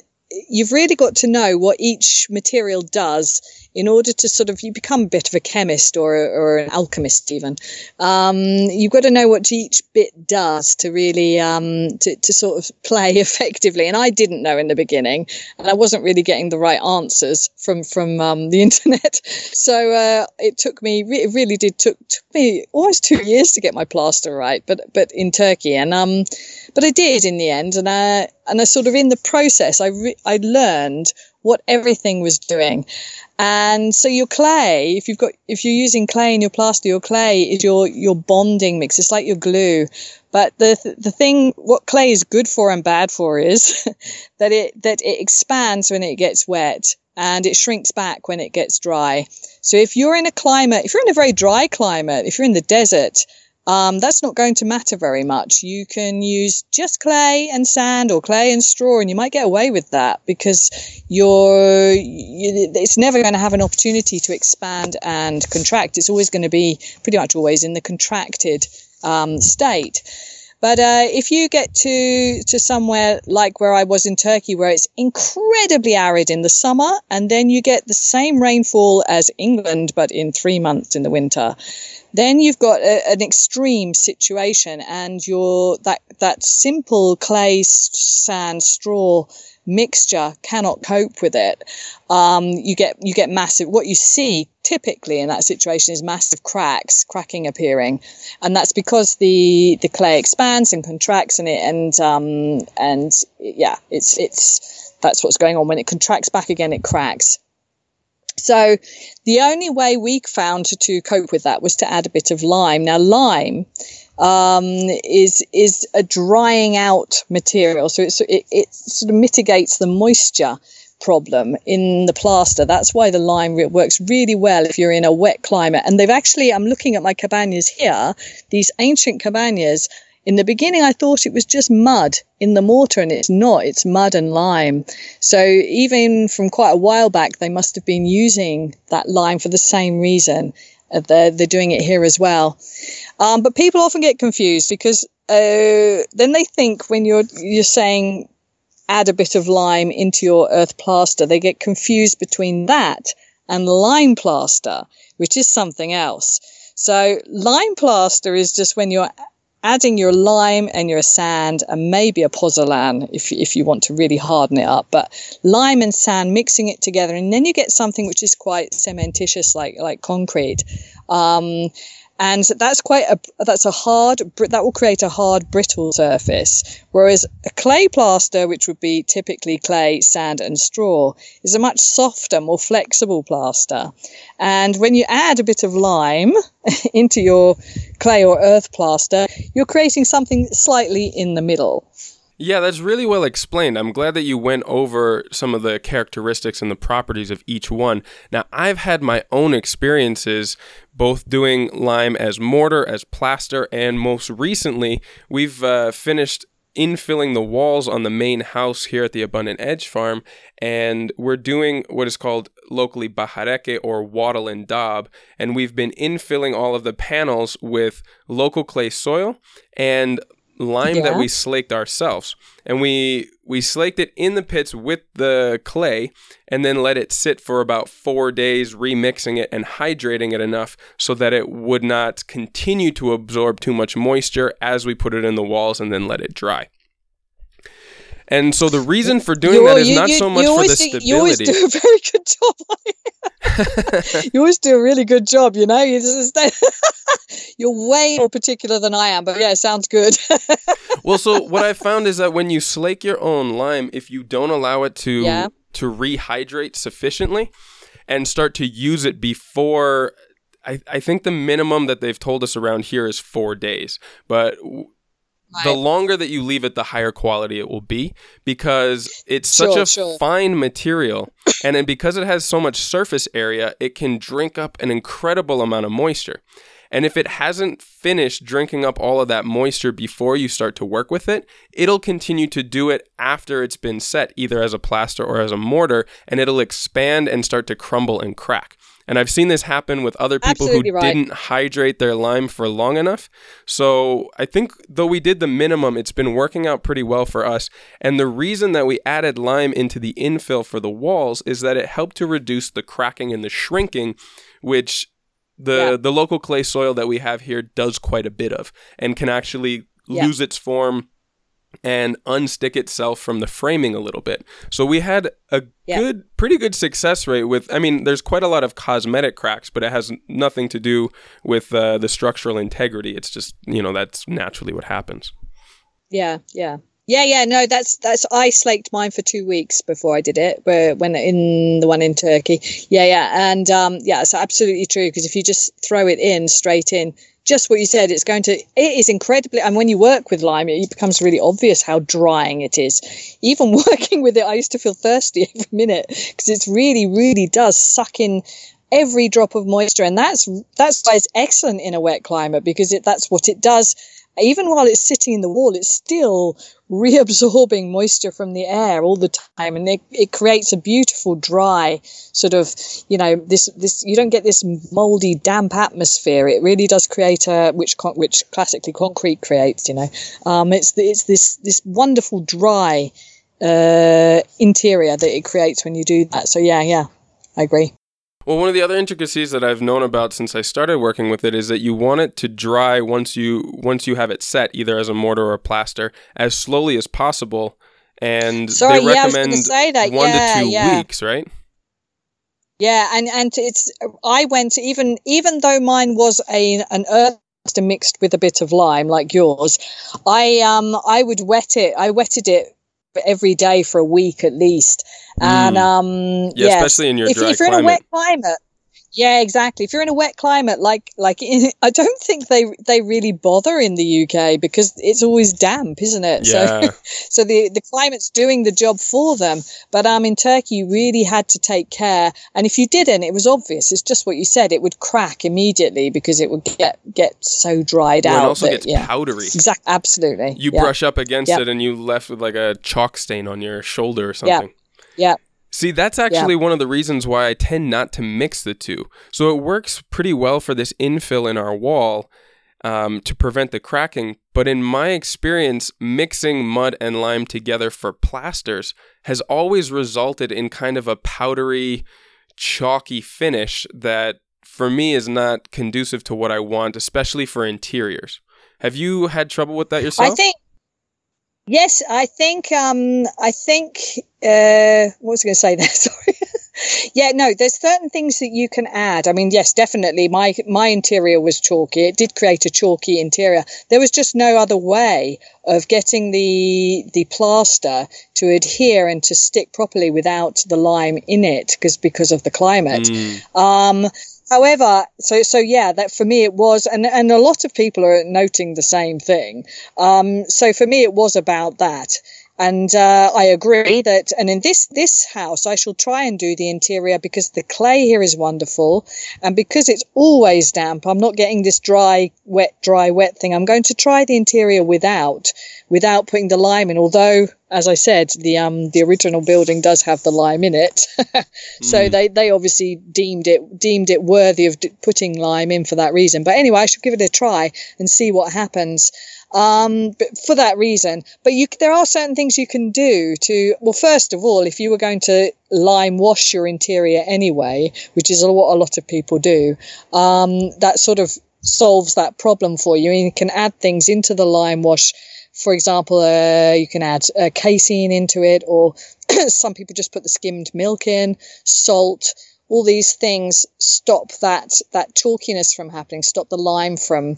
you've really got to know what each material does in order to sort of you become a bit of a chemist or or an alchemist even. Um, you've got to know what each bit does to really um to, to sort of play effectively. And I didn't know in the beginning, and I wasn't really getting the right answers from from um, the internet. So uh, it took me it really did took took me almost two years to get my plaster right, but but in Turkey and um but I did in the end, and I and I sort of in the process I re- I learned what everything was doing. And so your clay, if you've got if you're using clay in your plaster, your clay is your your bonding mix. It's like your glue. But the the thing what clay is good for and bad for is that it that it expands when it gets wet and it shrinks back when it gets dry. So if you're in a climate, if you're in a very dry climate, if you're in the desert, um, that's not going to matter very much. You can use just clay and sand or clay and straw, and you might get away with that because you're, you, it's never going to have an opportunity to expand and contract. It's always going to be pretty much always in the contracted um, state. But uh, if you get to to somewhere like where I was in Turkey, where it's incredibly arid in the summer, and then you get the same rainfall as England, but in three months in the winter, then you've got a, an extreme situation, and your that that simple clay, sand, straw mixture cannot cope with it. Um, you get you get massive. What you see typically in that situation is massive cracks, cracking appearing, and that's because the the clay expands and contracts and it and um, and yeah, it's it's that's what's going on when it contracts back again. It cracks. So the only way we found to, cope with that was to add a bit of lime. Now lime um, is is a drying out material, so it, it sort of mitigates the moisture problem in the plaster. That's why the lime works really well if you're in a wet climate. And they've actually, I'm looking at my cabanas here, these ancient cabanas. In the beginning, I thought it was just mud in the mortar, and it's not. It's mud and lime. So even from quite a while back, they must have been using that lime for the same reason. Uh, they're, they're doing it here as well. Um, but people often get confused because uh, then they think when you're you're saying add a bit of lime into your earth plaster, they get confused between that and lime plaster, which is something else. So lime plaster is just when you're adding your lime and your sand and maybe a pozzolan if, if you want to really harden it up but lime and sand mixing it together and then you get something which is quite cementitious like like concrete. Um, and that's quite a that's a hard that will create a hard brittle surface. Whereas a clay plaster which would be typically clay sand and straw is a much softer more flexible plaster. And when you add a bit of lime into your clay or earth plaster you're creating something slightly in the middle yeah, that's really well explained. I'm glad that you went over some of the characteristics and the properties of each one. Now, I've had my own experiences both doing lime as mortar, as plaster, and most recently, we've uh, finished infilling the walls on the main house here at the Abundant Edge farm, and we're doing what is called locally bajareque or wattle and daub, and we've been infilling all of the panels with local clay soil and lime yeah. that we slaked ourselves and we we slaked it in the pits with the clay and then let it sit for about 4 days remixing it and hydrating it enough so that it would not continue to absorb too much moisture as we put it in the walls and then let it dry and so the reason for doing you, that is you, not you, so much for the do, stability. You always do a very good job. you always do a really good job. You know, you're way more particular than I am. But yeah, sounds good. well, so what I found is that when you slake your own lime, if you don't allow it to yeah. to rehydrate sufficiently and start to use it before I, I think the minimum that they've told us around here is four days. But. The longer that you leave it, the higher quality it will be because it's such sure, a sure. fine material. and then because it has so much surface area, it can drink up an incredible amount of moisture. And if it hasn't finished drinking up all of that moisture before you start to work with it, it'll continue to do it after it's been set, either as a plaster or as a mortar, and it'll expand and start to crumble and crack. And I've seen this happen with other people Absolutely who right. didn't hydrate their lime for long enough. So I think though we did the minimum, it's been working out pretty well for us. And the reason that we added lime into the infill for the walls is that it helped to reduce the cracking and the shrinking, which the yeah. the local clay soil that we have here does quite a bit of and can actually yeah. lose its form and unstick itself from the framing a little bit. So we had a yeah. good, pretty good success rate with. I mean, there's quite a lot of cosmetic cracks, but it has nothing to do with uh, the structural integrity. It's just you know that's naturally what happens. Yeah, yeah. Yeah, yeah, no, that's that's I slaked mine for two weeks before I did it. But when in the one in Turkey, yeah, yeah, and um, yeah, it's absolutely true because if you just throw it in straight in, just what you said, it's going to, it is incredibly, and when you work with lime, it becomes really obvious how drying it is. Even working with it, I used to feel thirsty every minute because it really, really does suck in every drop of moisture. And that's, that's why it's excellent in a wet climate because it, that's what it does. Even while it's sitting in the wall, it's still reabsorbing moisture from the air all the time, and it, it creates a beautiful dry sort of, you know, this this you don't get this moldy, damp atmosphere. It really does create a which con- which classically concrete creates. You know, um, it's it's this this wonderful dry uh, interior that it creates when you do that. So yeah, yeah, I agree. Well, one of the other intricacies that I've known about since I started working with it is that you want it to dry once you once you have it set, either as a mortar or a plaster, as slowly as possible. And Sorry, they recommend that. one Yeah, to two yeah. weeks, right? Yeah, and and it's I went even even though mine was a an earth plaster mixed with a bit of lime like yours, I um I would wet it. I wetted it every day for a week at least, and Mm. um Yeah, yeah, especially in your if, dry if you're in a wet climate. Yeah, exactly. If you're in a wet climate, like like in, I don't think they they really bother in the UK because it's always damp, isn't it? So yeah. so the the climate's doing the job for them. But um, in Turkey, you really had to take care, and if you didn't, it was obvious. It's just what you said; it would crack immediately because it would get get so dried Well, out. it also that- gets yeah, powdery. exact, absolutely. You yeah. brush up against Yep. it and you left with like a chalk stain on your shoulder or something. yeah. See, that's actually one of the reasons why I tend not to mix the two. So it works pretty well for this infill in our wall um, to prevent the cracking. But in my experience, mixing mud and lime together for plasters has always resulted in kind of a powdery, chalky finish that for me is not conducive to what I want, especially for interiors. Have you had trouble with that yourself? I think. Yes, I think. Um, I think. Uh, what was I going to say there? Sorry. yeah, no. There's certain things that you can add. I mean, yes, definitely. My my interior was chalky. It did create a chalky interior. There was just no other way of getting the the plaster to adhere and to stick properly without the lime in it, because because of the climate. Mm. Um, however, so so yeah, that for me it was, and and a lot of people are noting the same thing. Um, so for me, it was about that. And uh, I agree that, and in this this house, I shall try and do the interior because the clay here is wonderful, and because it's always damp. I'm not getting this dry, wet, dry, wet thing. I'm going to try the interior without, without putting the lime in. Although, as I said, the um the original building does have the lime in it, so Mm. they they obviously deemed it deemed it worthy of d- putting lime in for that reason. But anyway, I should give it a try and see what happens um, but for that reason. But you, there are certain things you can do to. Well, first of all, if you were going to lime wash your interior anyway, which is what a lot of people do, um, that sort of solves that problem for you. And you can add things into the lime wash. For example, uh, you can add uh, casein into it, or some people just put the skimmed milk in, salt. All these things stop that that chalkiness from happening, stop the lime from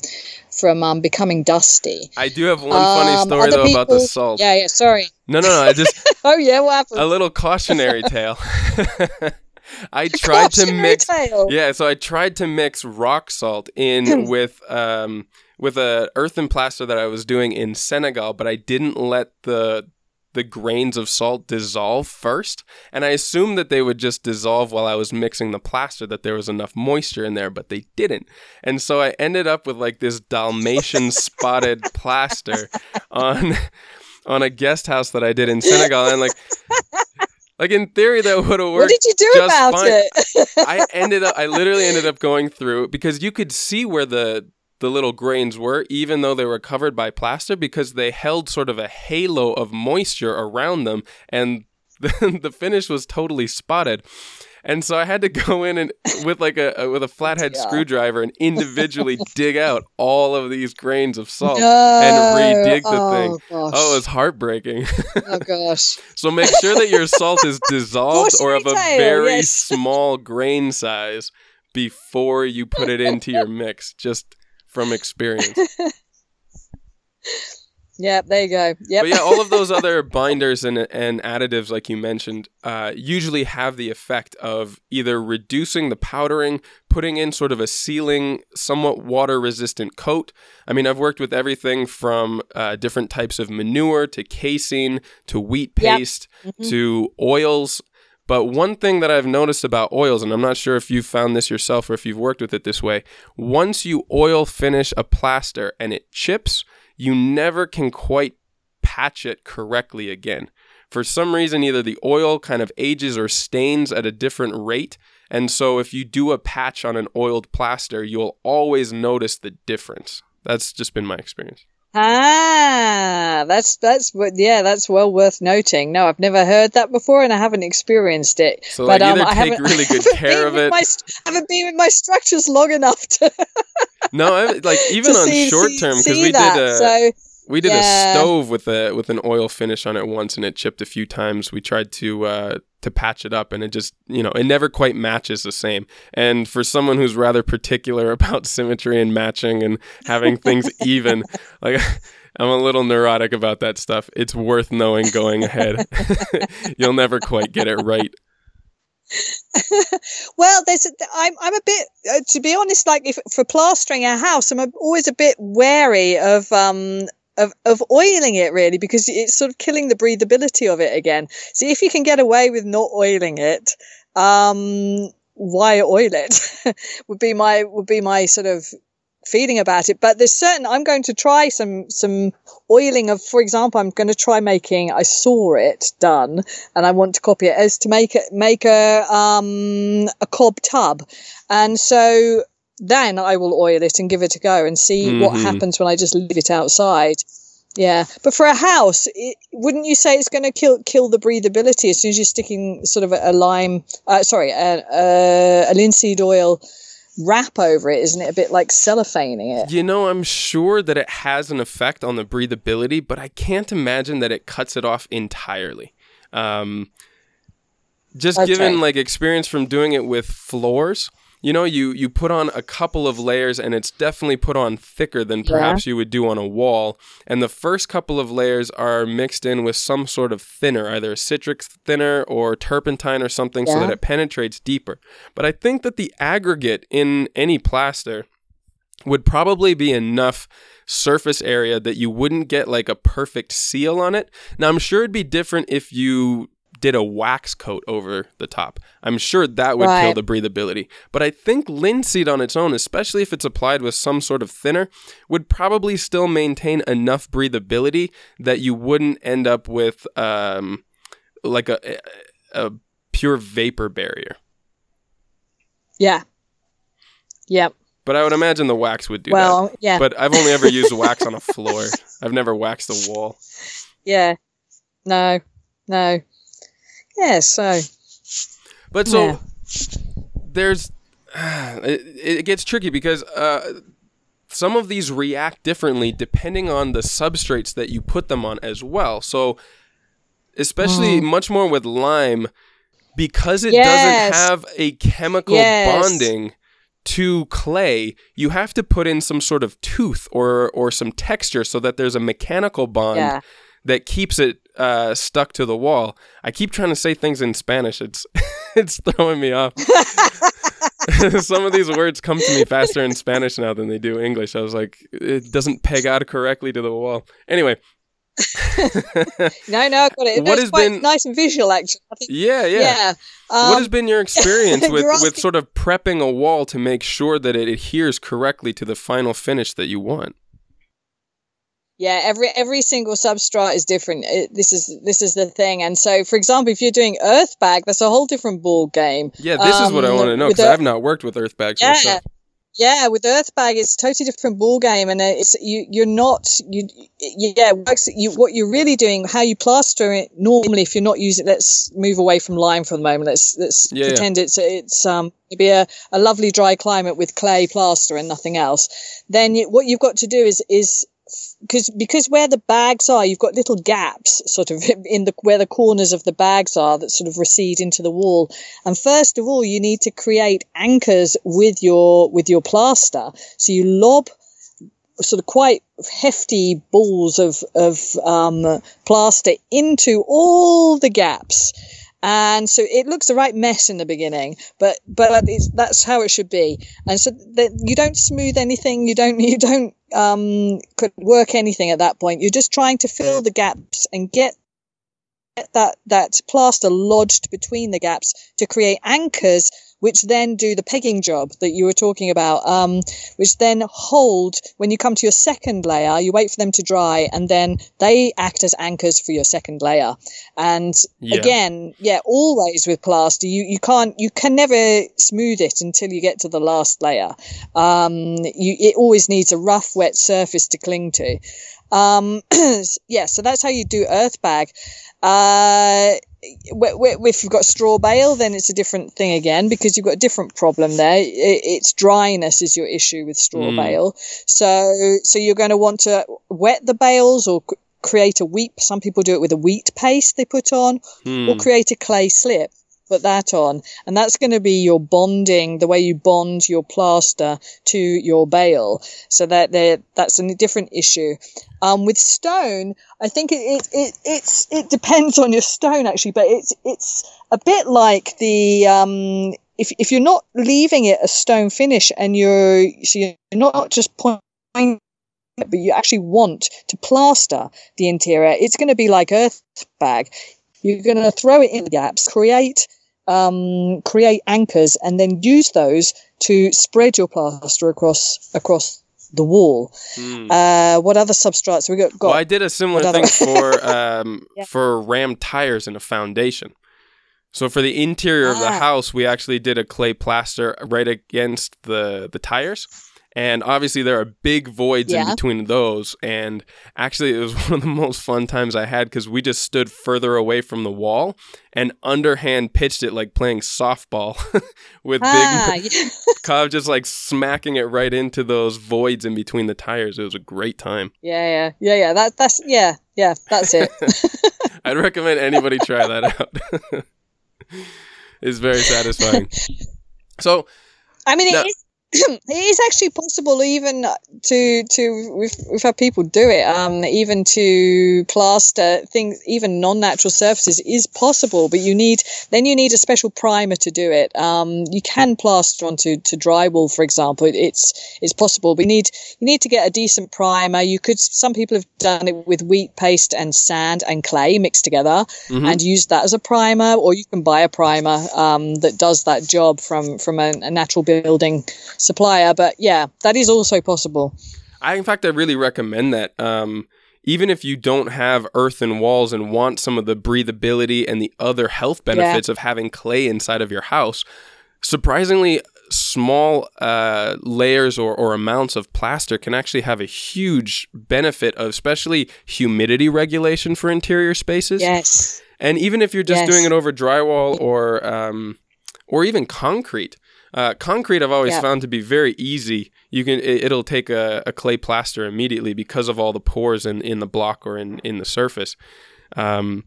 from um, becoming dusty. I do have one funny Um, story though about the salt. Yeah, yeah. Sorry. No, no, no. I just Oh yeah, what happened? a little cautionary tale. I tried to Cautionary mix. tale. Yeah, so I tried to mix rock salt in with um with a earthen plaster that I was doing in Senegal, but I didn't let the the grains of salt dissolve first, and I assumed that they would just dissolve while I was mixing the plaster that there was enough moisture in there, but they didn't. And so I ended up with like this Dalmatian spotted plaster on on a guest house that I did in Senegal and like like in theory that would have worked What did you do about fine. it? I ended up I literally ended up going through because you could see where the the little grains were even though they were covered by plaster because they held sort of a halo of moisture around them and the, the finish was totally spotted. And so I had to go in and with like a, a- with a flathead Yeah. screwdriver and individually dig out all of these grains of salt no. and redig the oh, thing. Gosh. Oh, it was heartbreaking. oh gosh. So make sure that your salt is dissolved or of a very yes. small grain size before you put it into your mix, just from experience. Yep, there you go. Yep. But yeah, all of those other binders and, and additives, like you mentioned, uh, usually have the effect of either reducing the powdering, putting in sort of a sealing, somewhat water resistant coat. I mean, I've worked with everything from uh, different types of manure to casein to wheat Yep. paste Mhm. to oils. But one thing that I've noticed about oils, and I'm not sure if you've found this yourself or if you've worked with it this way, once you oil finish a plaster and it chips, you never can quite patch it correctly again. For some reason, either the oil kind of ages or stains at a different rate. And so, if you do a patch on an oiled plaster, you'll always notice the difference. That's just been my experience. Ah, that's that's what. Yeah, that's well worth noting. No, I've never heard that before, and I haven't experienced it. So, like, but um, either I take haven't really good haven't care of it. My, st- haven't been with my structures long enough to. No, I, like even on see- short term because we that. did a so we did yeah. a stove with a with an oil finish on it once and it chipped a few times. We tried to uh, to patch it up and it just you know it never quite matches the same. And for someone who's rather particular about symmetry and matching and having things even, like. I'm a little neurotic about that stuff. It's worth knowing going ahead. You'll never quite get it right. well, there's. A, I'm. I'm a bit. Uh, to be honest, like if for plastering a house, I'm always a bit wary of um of of oiling it really because it's sort of killing the breathability of it again. So if you can get away with not oiling it, um, why oil it? would be my would be my sort of feeling about it. But there's certain. I'm going to try some some oiling of, for example, I'm going to try making. I saw it done, and I want to copy it as to make it make a um a cob tub, and so then I will oil it and give it a go and see what Mhm. happens when I just leave it outside. Yeah, but for a house, it, wouldn't you say it's going to kill kill the breathability as soon as you're sticking sort of a, a lime, uh, sorry, a, a, a linseed oil wrap over it? Isn't it a bit like cellophaning it? You know, I'm sure that it has an effect on the breathability, but I can't imagine that it cuts it off entirely. Um, just Okay. given like experience from doing it with floors, you know, you you put on a couple of layers and it's definitely put on thicker than perhaps you would do on a wall. And the first couple of layers are mixed in with some sort of thinner, either a citric thinner or turpentine or something, so that it penetrates deeper. But I think that the aggregate in any plaster would probably be enough surface area that you wouldn't get like a perfect seal on it. Now, I'm sure it'd be different if you did a wax coat over the top. I'm sure that would kill the breathability. But I think linseed on its own, especially if it's applied with some sort of thinner, would probably still maintain enough breathability that you wouldn't end up with um, like a, a pure vapor barrier. Yeah. Yep. But I would imagine the wax would do that. Well, yeah. But I've only ever used wax on a floor. I've never waxed a wall. yeah. No. No. Yeah. So. But so Yeah. there's it, it gets tricky because uh, some of these react differently depending on the substrates that you put them on as well. So especially Mm. much more with lime because it Yes. doesn't have a chemical Yes. bonding to clay, you have to put in some sort of tooth or or some texture so that there's a mechanical bond Yeah. that keeps it uh, stuck to the wall. I keep trying to say things in Spanish. It's it's throwing me off. Some of these words come to me faster in Spanish now than they do English. I was like, it doesn't peg out correctly to the wall. Anyway, No, no, I got it. What has quite been- nice and visual, actually. Think, yeah, yeah. yeah. what Um, has been your experience with, you're with sort of prepping a wall to make sure that it adheres correctly to the final finish that you want? Yeah, every every single substrate is different. It, this is this is the thing. And so, for example, if you're doing earth bag, that's a whole different ball game. Yeah, this is what I Um, want to know because I've not worked with earth bags Yeah. myself. Yeah, with earth bag, it's a totally different ball game, and it's you. You're not you. Yeah. You what you're really doing, how you plaster it normally. If you're not using, let's move away from lime for the moment. Let's let's Yeah, yeah. pretend it's it's um maybe a, a lovely dry climate with clay plaster and nothing else. Then you, what you've got to do is is because because where the bags are, you've got little gaps sort of in the where the corners of the bags are that sort of recede into the wall. And first of all, you need to create anchors with your with your plaster. So you lob sort of quite hefty balls of of um, plaster into all the gaps. And so it looks a right mess in the beginning, but but that's how it should be. And so that you don't smooth anything, you don't you don't um, could work anything at that point. You're just trying to fill the gaps and get get that that plaster lodged between the gaps to create anchors which then do the pegging job that you were talking about, um, which then hold when you come to your second layer, you wait for them to dry and then they act as anchors for your second layer. And Yeah. again, yeah, always with plaster, you, you can't, you can never smooth it until you get to the last layer. Um, you, it always needs a rough, wet surface to cling to. Um, yeah, so that's how you do earth bag. Uh, if you've got straw bale, then it's a different thing again because you've got a different problem there. It's dryness is your issue with straw Mm. bale. So, so you're going to want to wet the bales or create a wheat. Some people do it with a wheat paste they put on, Hmm. or create a clay slip. Put that on, and that's going to be your bonding, the way you bond your plaster to your bale. So that that's a different issue. Um, with stone, I think it, it, it it's it depends on your stone actually, but it's it's a bit like the um, if if you're not leaving it a stone finish and you're so you're not just pointing, but you actually want to plaster the interior, it's going to be like earth bag. You're going to throw it in the gaps, create um, create anchors, and then use those to spread your plaster across across the wall. Hmm. Uh, what other substrates we got? got? Well, I did a similar thing for um, Yeah. for ram tires in a foundation. So for the interior of the Ah. house, we actually did a clay plaster right against the the tires. And obviously there are big voids in between those and actually it was one of the most fun times I had cuz we just stood further away from the wall and underhand pitched it like playing softball with ah, big yeah. cob just like smacking it right into those voids in between the tires. It was a great time. yeah, yeah, yeah, yeah. That that's yeah, yeah. That's it. I'd recommend anybody try that out. it's very satisfying. So, I mean, Now- it is. it is actually possible even to to we've, we've had people do it um even to plaster things even non-natural surfaces is possible but you need then you need a special primer to do it. Um you can plaster onto to drywall for example. It's it's possible but you need you need to get a decent primer. You could some people have done it with wheat paste and sand and clay mixed together mhm. and use that as a primer, or you can buy a primer um, that does that job from from a, a natural building supplier. But yeah, that is also possible. I, in fact, I really recommend that. Um, even if you don't have earthen walls and want some of the breathability and the other health benefits of having clay inside of your house, surprisingly small uh, layers or, or amounts of plaster can actually have a huge benefit of especially humidity regulation for interior spaces. Yes. And even if you're just Yes. doing it over drywall or um, or even concrete, uh, concrete I've always Yeah. found to be very easy. You can it, it'll take a, a clay plaster immediately because of all the pores in, in the block or in, in the surface. Um,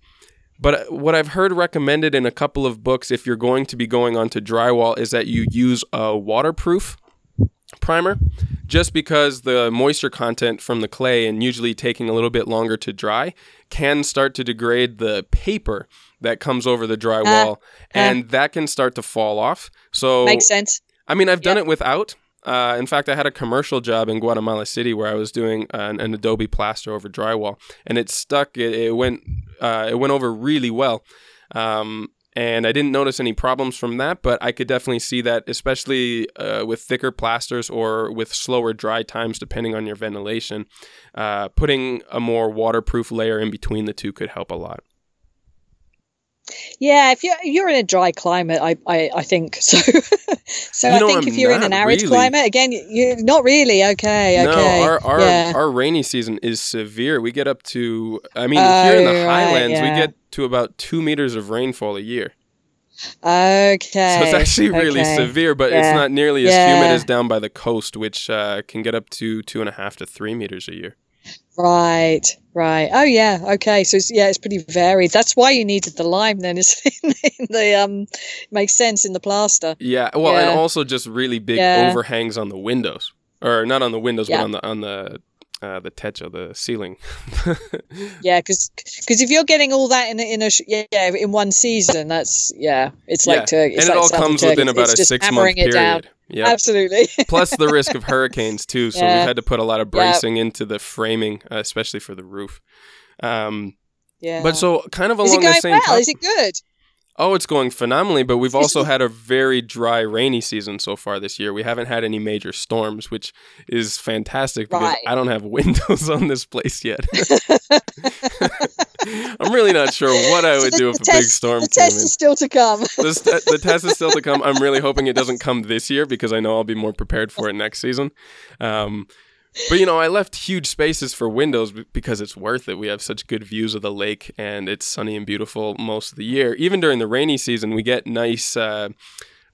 but what I've heard recommended in a couple of books, if you're going to be going onto drywall, is that you use a waterproof primer, just because the moisture content from the clay and usually taking a little bit longer to dry can start to degrade the paper that comes over the drywall, and that can start to fall off. So Makes sense. I mean, I've done it without. Uh, in fact, I had a commercial job in Guatemala City where I was doing an, an Adobe plaster over drywall, and it stuck. It, it went. Uh, it went over really well, um, and I didn't notice any problems from that. But I could definitely see that, especially uh, with thicker plasters or with slower dry times, depending on your ventilation. Uh, putting a more waterproof layer in between the two could help a lot. Yeah, if you're you're in a dry climate, I I, I think so. so You I know, think I'm if you're in an arid really. climate, again, you, you're not really okay. Okay. No, our our, yeah. our rainy season is severe. We get up to, I mean, here in the Oh, right, highlands, we get to about two meters of rainfall a year. okay. So it's actually really okay. severe, but it's not nearly as humid as down by the coast, which uh, can get up to two and a half to three meters a year. Right, right. Oh yeah, okay. So it's, yeah, it's pretty varied. That's why you needed the lime then. Is in the, in the um makes sense in the plaster. Yeah, well, and also just really big Yeah. overhangs on the windows, or not on the windows, Yeah. but on the on the uh, the techo, the ceiling. Yeah, because if you're getting all that in a, in a yeah in one season, that's yeah, it's like yeah, turkey. and It's it all comes turkey. within about It's a six month hammering it down. period. Yeah, Absolutely. plus the risk of hurricanes too. So Yeah. we've had to put a lot of Yeah. bracing into the framing, uh, especially for the roof. Um, yeah. but so kind of along is it the same. well? top- Is it good? Oh, it's going phenomenally, but we've also had a very dry, rainy season so far this year. We haven't had any major storms, which is fantastic because Right. I don't have windows on this place yet. I'm really not sure what I So would the- do if a test, big storm The came test in. is still to come. the, st- the test is still to come. I'm really hoping it doesn't come this year because I know I'll be more prepared for it next season. Um, but you know, I left huge spaces for windows because it's worth it. We have such good views of the lake, and it's sunny and beautiful most of the year. Even during the rainy season, we get nice. Uh,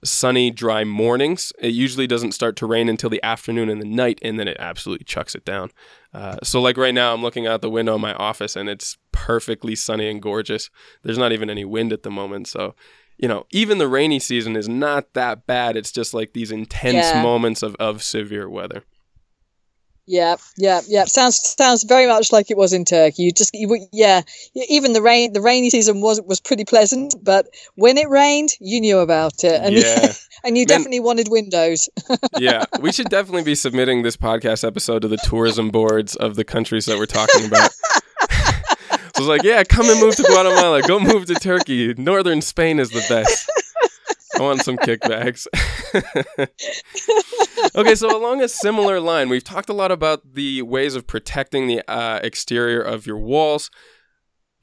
Sunny, dry mornings. It usually doesn't start to rain until the afternoon and the night, and then it absolutely chucks it down. Uh, so, like right now, I'm looking out the window of my office, and it's perfectly sunny and gorgeous. There's not even any wind at the moment, so you know, even the rainy season is not that bad. It's just like these intense Yeah. moments of, of severe weather. Yeah, yeah, yeah. Sounds sounds very much like it was in Turkey. You just, you, yeah. Even the rain, the rainy season was was pretty pleasant, but when it rained, you knew about it, and Yeah. and you Man- definitely wanted windows. yeah, we should definitely be submitting this podcast episode to the tourism boards of the countries that we're talking about. so it's like, yeah, come and move to Guatemala. Go move to Turkey. Northern Spain is the best. I want some kickbacks. okay, so along a similar line, we've talked a lot about the ways of protecting the uh, exterior of your walls.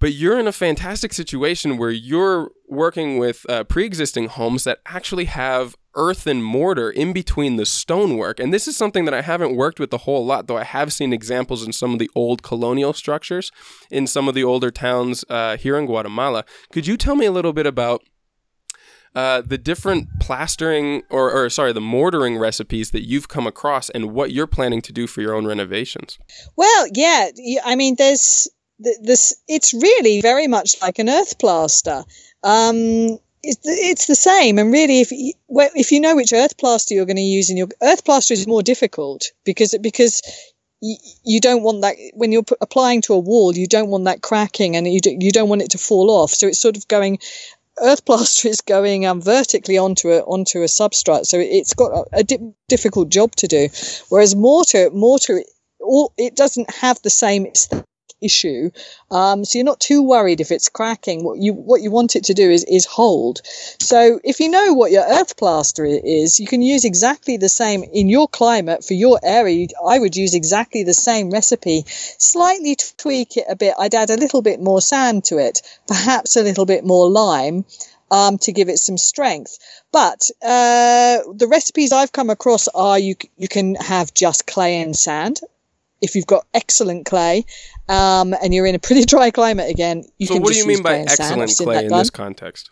But you're in a fantastic situation where you're working with uh, pre existing homes that actually have earth and mortar in between the stonework. And this is something that I haven't worked with a whole lot, though I have seen examples in some of the old colonial structures in some of the older towns uh, here in Guatemala. Could you tell me a little bit about? Uh, the different plastering or, or sorry the mortaring recipes that you've come across and what you're planning to do for your own renovations Well, yeah. I mean, there's th- this. It's really very much like an earth plaster. Um, it's, the same, and really, if you, if you know which earth plaster you're going to use in your earth plaster is more difficult because because you, don't want that when you're applying to a wall, you don't want that cracking, and you you don't want it to fall off. So it's sort of going. Earth plaster is going um, vertically onto a onto a substrate, so it's got a, a di- difficult job to do. Whereas mortar, mortar, all, it doesn't have the same issue, um, so you're not too worried if it's cracking. What you what you want it to do is is hold. So if you know what your earth plaster is, you can use exactly the same in your climate for your area. I would use exactly the same recipe, slightly tweak it a bit. I'd add a little bit more sand to it, perhaps a little bit more lime. Um, to give it some strength, but uh, the recipes I've come across are you you can have just clay and sand, if you've got excellent clay um, and you're in a pretty dry climate again, you so can what do you mean by clay and sand. I've excellent clay in done. this context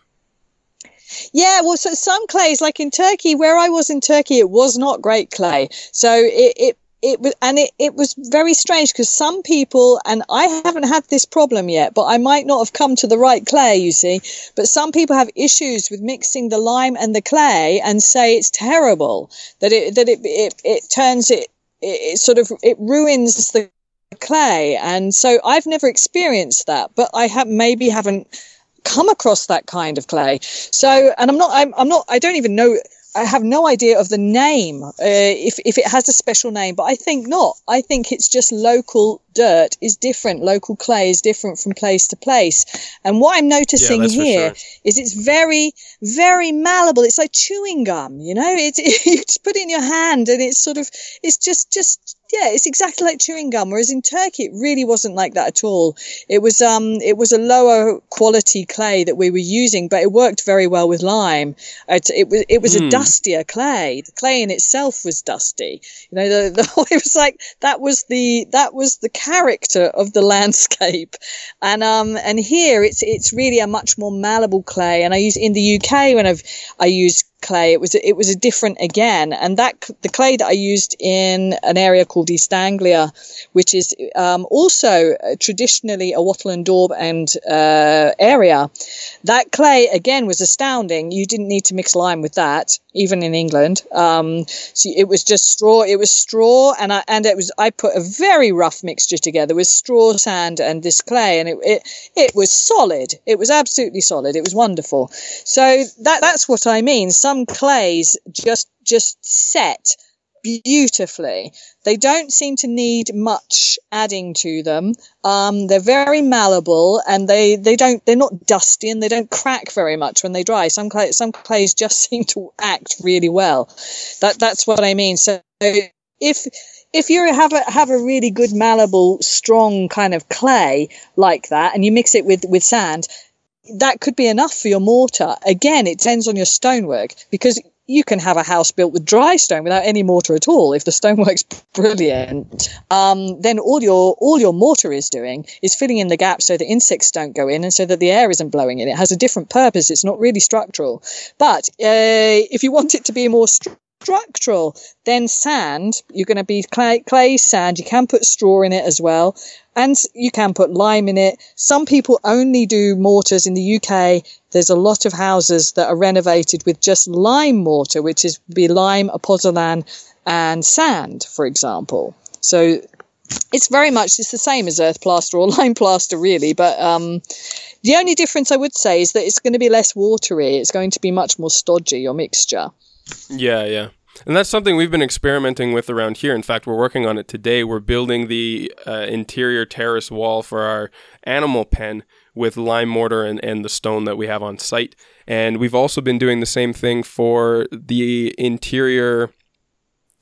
Yeah, well, so some clays, like in Turkey, where I was in Turkey, it was not great clay. So it, it, it was, and it, it was very strange because some people, and I haven't had this problem yet, but I might not have come to the right clay, you see. But some people have issues with mixing the lime and the clay and say it's terrible, that it, that it, it, it turns it, it, it sort of, it ruins the clay. And so I've never experienced that, but I have maybe haven't come across that kind of clay. So, and I'm not, I'm, I'm not, I don't even know. I have no idea of the name, uh, if, if it has a special name, but I think not. I think it's just local dirt is different. Local clay is different from place to place. And what I'm noticing for here sure. is it's very, very malleable. It's like chewing gum, you know, it's, you just put it in your hand and it's sort of, it's just, just, yeah, it's exactly like chewing gum. Whereas in Turkey, it really wasn't like that at all. It was, um, it was a lower quality clay that we were using, but it worked very well with lime. It, it was, it was Hmm. a dustier clay. The clay in itself was dusty. You know, the, the, it was like, that was the, that was the character of the landscape. And, um, and here it's, it's really a much more malleable clay. And I use in the UK when I've, I use clay, it was, it was a different again. And that, the clay that I used in an area called East Anglia, which is, um, also uh, traditionally a wattle and daub and, uh, area. That clay again was astounding. You didn't need to mix lime with that, even in England. Um, so it was just straw. It was straw, and I and it was. I put a very rough mixture together with straw, sand, and this clay, and it it, it was solid. It was absolutely solid. It was wonderful. So that that's what I mean. Some clays just just set beautifully. They don't seem to need much adding to them. Um, they're very malleable and they, they don't, they're not dusty and they don't crack very much when they dry. Some clay, some clays just seem to act really well. That, that's what I mean. So if, if you have a have a really good malleable, strong kind of clay like that, and you mix it with with sand, that could be enough for your mortar. Again, it depends on your stonework because you can have a house built with dry stone without any mortar at all. If the stonework's brilliant, um, then all your all your mortar is doing is filling in the gaps so the insects don't go in and so that the air isn't blowing in. It has a different purpose. It's not really structural. But uh, if you want it to be more structural, then sand. You're going to be clay, clay sand. You can put straw in it as well and you can put lime in it. Some people only do mortars in the UK. There's a lot of houses that are renovated with just lime mortar, which is be lime, pozzolan, and sand, for example. So it's very much it's the same as earth plaster or lime plaster, really. But um, the only difference I would say is that it's going to be less watery. It's going to be much more stodgy, your mixture. Yeah, yeah. And that's something we've been experimenting with around here. In fact, we're working on it today. We're building the uh, interior terrace wall for our animal pen with lime mortar and, and the stone that we have on site. And we've also been doing the same thing for the interior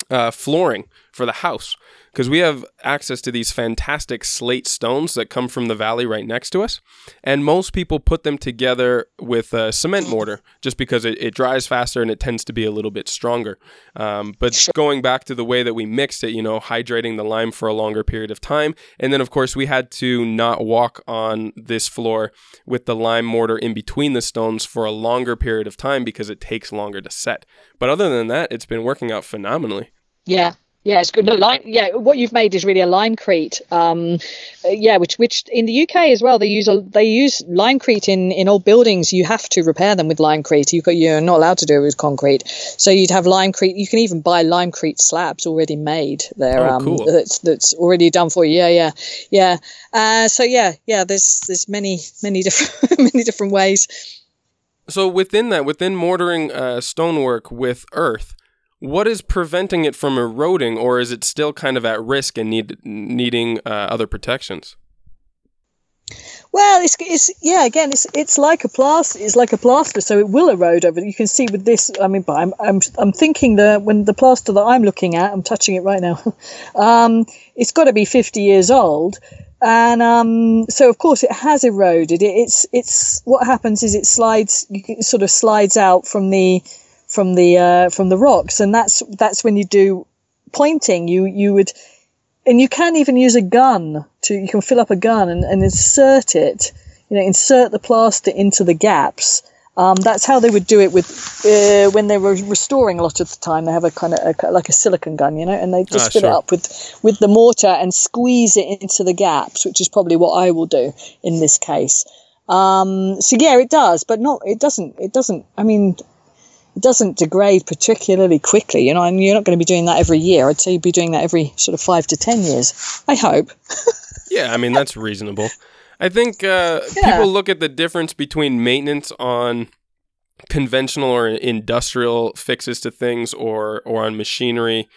uh, flooring for the house because we have access to these fantastic slate stones that come from the valley right next to us. And most people put them together with a cement mortar just because it, it dries faster and it tends to be a little bit stronger. Um, but going back to the way that we mixed it, you know, hydrating the lime for a longer period of time. And then, of course, we had to not walk on this floor with the lime mortar in between the stones for a longer period of time because it takes longer to set. But other than that, it's been working out phenomenally. Yeah, yeah, it's good. No, line, yeah, what you've made is really a limecrete. Um, uh, yeah, which which in the UK as well they use a, they use limecrete in in old buildings. You have to repair them with limecrete. You you're not allowed to do it with concrete. So you'd have limecrete. You can even buy limecrete slabs already made. There, oh, um, cool. that's that's already done for you. Yeah, yeah, yeah. Uh, so yeah, yeah. There's there's many many different many different ways. So within that, within mortaring uh, stonework with earth what is preventing it from eroding, or is it still kind of at risk and need needing uh, other protections? Well, it's, it's yeah. Again, it's it's like a plaster. It's like a plaster, so it will erode over. You can see with this. I mean, but I'm I'm I'm thinking that when the plaster that I'm looking at, I'm touching it right now. um, it's got to be 50 years old, and um, so of course it has eroded. It, it's it's what happens is it slides. It sort of slides out from the from the uh, from the rocks, and that's that's when you do pointing. You you would, and you can even use a gun to you can fill up a gun and, and insert it. You know, insert the plaster into the gaps. Um, that's how they would do it with uh, when they were restoring a lot of the time. They have a kind of a, like a silicon gun, you know, and they just ah, fill sure. it up with with the mortar and squeeze it into the gaps, which is probably what I will do in this case. Um, so yeah, it does, but not. It doesn't. It doesn't. I mean, doesn't degrade particularly quickly. You know, and you're not going to be doing that every year. I'd say you'd be doing that every sort of five to ten years. I hope. yeah, I mean that's reasonable. I think uh, yeah. people look at the difference between maintenance on conventional or industrial fixes to things, or or on machinery,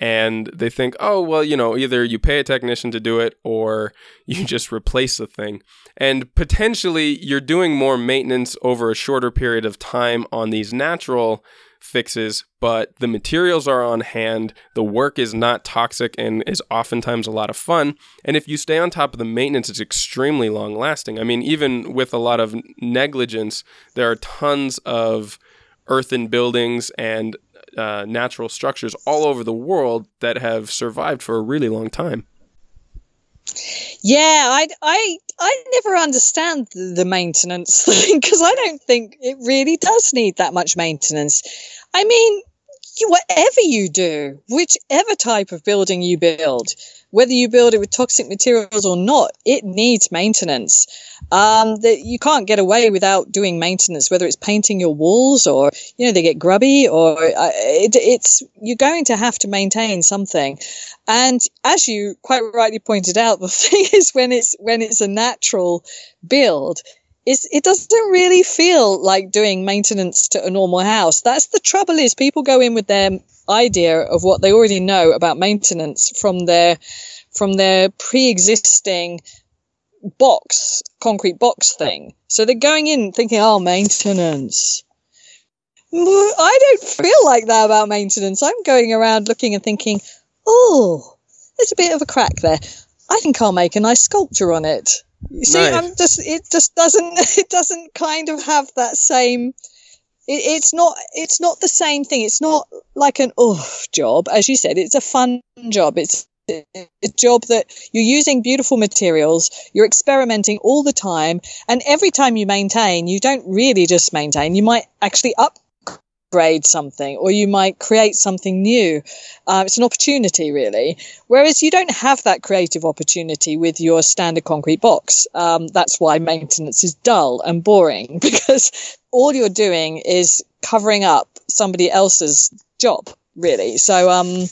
and they think, oh well, you know, either you pay a technician to do it, or you just replace the thing and potentially you're doing more maintenance over a shorter period of time on these natural fixes, but the materials are on hand, the work is not toxic and is oftentimes a lot of fun. And if you stay on top of the maintenance, it's extremely long lasting. I mean, even with a lot of negligence, there are tons of earthen buildings and uh, natural structures all over the world that have survived for a really long time. Yeah, I, I, I never understand the maintenance thing because I don't think it really does need that much maintenance. I mean, whatever you do, whichever type of building you build, whether you build it with toxic materials or not, it needs maintenance. Um, that you can't get away without doing maintenance, whether it's painting your walls or you know they get grubby or uh, it, it's you're going to have to maintain something. And as you quite rightly pointed out, the thing is when it's when it's a natural build, it's, it doesn't really feel like doing maintenance to a normal house. That's the trouble is people go in with their idea of what they already know about maintenance from their from their pre-existing box concrete box thing. So they're going in thinking oh maintenance. I don't feel like that about maintenance. I'm going around looking and thinking oh there's a bit of a crack there. I think i'll make a nice sculpture on it. You see Nice. i'm just it just doesn't it doesn't kind of have that same it, it's not it's not the same thing. It's not like an oh job. As you said it's a fun job. It's a job that you're using beautiful materials you're experimenting all the time and every time you maintain you don't really just maintain. You might actually upgrade something or you might create something new. Uh, it's an opportunity really. Whereas you don't have that creative opportunity with your standard concrete box. Um, that's why maintenance is dull and boring because all you're doing is covering up somebody else's job really. So um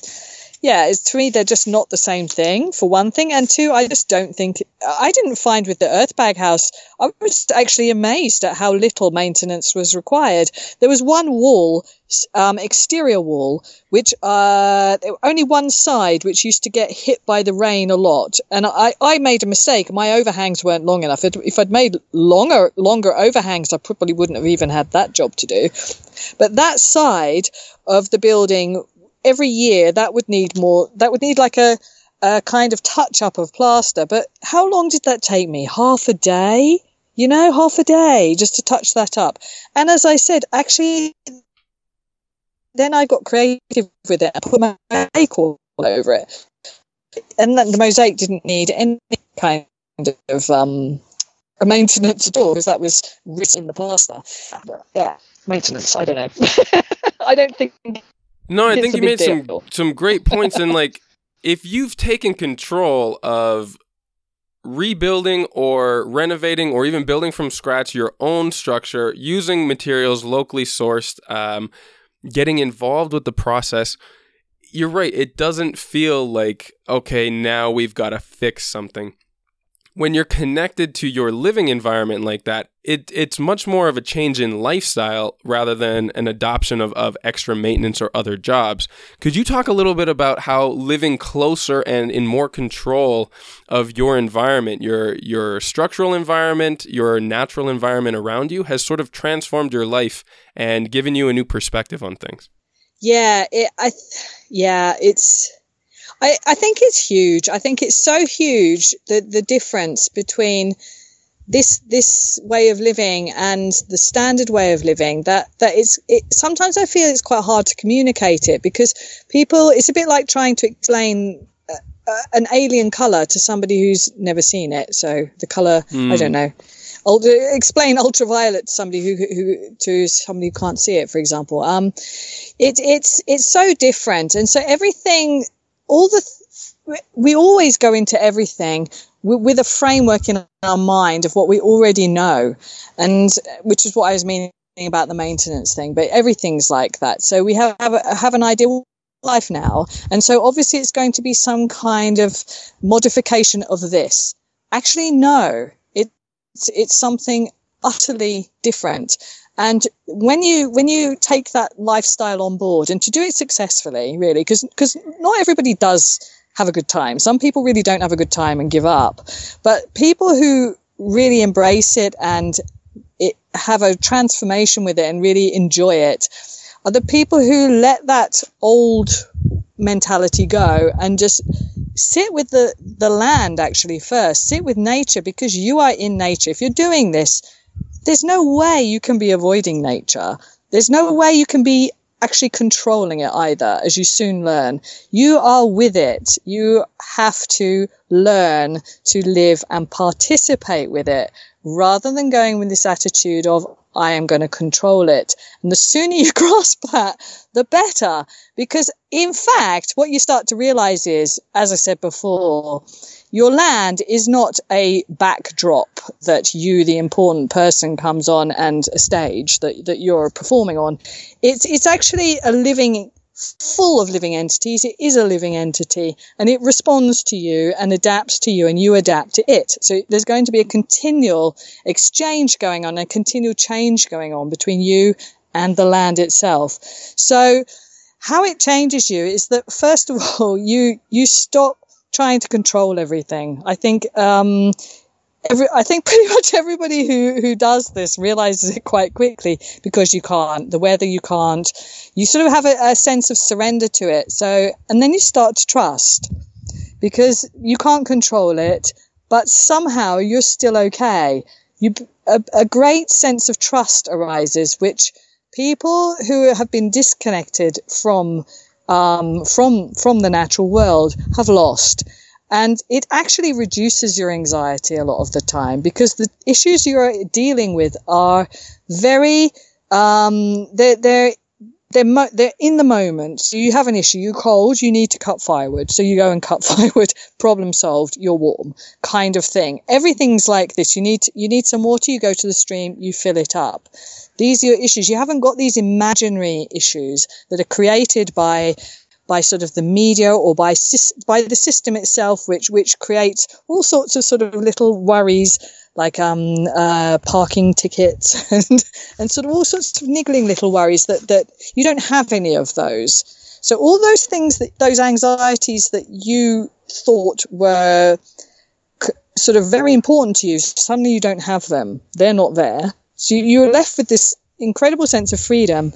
yeah, it's to me they're just not the same thing for one thing, and two, I just don't think I didn't find with the Earthbag House. I was actually amazed at how little maintenance was required. There was one wall, um, exterior wall, which uh, only one side which used to get hit by the rain a lot, and I, I made a mistake. My overhangs weren't long enough. If if I'd made longer longer overhangs, I probably wouldn't have even had that job to do. But that side of the building every year that would need more that would need like a a kind of touch up of plaster. But how long did that take me? Half a day? You know half a day just to touch that up. And as i said actually then i got creative with it. I put my mosaic all over it. And then the mosaic didn't need any kind of um maintenance at all because that was written in the plaster. Yeah maintenance i don't know. I don't think No, I It's think you made some some great points and like if you've taken control of rebuilding or renovating or even building from scratch your own structure using materials locally sourced um, getting involved with the process you're right it doesn't feel like okay now we've got to fix something when you're connected to your living environment like that, it it's much more of a change in lifestyle rather than an adoption of, of extra maintenance or other jobs. Could you talk a little bit about how living closer and in more control of your environment, your your structural environment, your natural environment around you has sort of transformed your life and given you a new perspective on things? Yeah, it, I, yeah, it's. I, I think it's huge. I think it's so huge that the difference between this this way of living and the standard way of living that that it's it sometimes I feel it's quite hard to communicate it because people it's a bit like trying to explain uh, uh, an alien color to somebody who's never seen it. So the color I don't know. Ult- explain ultraviolet to somebody who, who to somebody who can't see it, for example. Um, it, it's it's so different, and so everything, all the, th- we always go into everything with, a framework in our mind of what we already know, and which is what I was meaning about the maintenance thing. But everything's like that, so we have have, a, have an idea life now, and so obviously it's going to be some kind of modification of this. Actually, no, it's it's something utterly different and when you when you take that lifestyle on board and to do it successfully really because because not everybody does have a good time. Some people really don't have a good time and give up. But people who really embrace it and it have a transformation with it and really enjoy it are the people who let that old mentality go and just sit with the the land actually first. Sit with nature because you are in nature. If you're doing this there's no way you can be avoiding nature there's no way you can be actually controlling it either as you soon learn you are with it you have to learn to live and participate with it rather than going with this attitude of I am going to control it. And the sooner you grasp that, the better. Because in fact, what you start to realize is, as I said before, your land is not a backdrop that you, the important person, comes on and a stage that, that you're performing on. It's, it's actually a living full of living entities. It is a living entity and it responds to you and adapts to you and you adapt to it. So there's going to be a continual exchange going on, a continual change going on between you and the land itself. So how it changes you is that first of all, you you stop trying to control everything. I think um, every, I think pretty much everybody who, who does this realizes it quite quickly because you can't. The weather you can't. You sort of have a, a sense of surrender to it. So, and then you start to trust because you can't control it, but somehow you're still okay. You, a, a great sense of trust arises, which people who have been disconnected from um, from from the natural world have lost. And it actually reduces your anxiety a lot of the time because the issues you're dealing with are very, um, they're, they're, they're, mo- they're in the moment. So you have an issue, you're cold, you need to cut firewood. So you go and cut firewood, problem solved, you're warm, kind of thing. Everything's like this. You need, to, you need some water, you go to the stream, you fill it up. These are your issues. You haven't got these imaginary issues that are created by by sort of the media or by by the system itself, which which creates all sorts of sort of little worries like um, uh, parking tickets and and sort of all sorts of niggling little worries that that you don't have any of those. So all those things that those anxieties that you thought were c- sort of very important to you, suddenly you don't have them. They're not there. So you're left with this incredible sense of freedom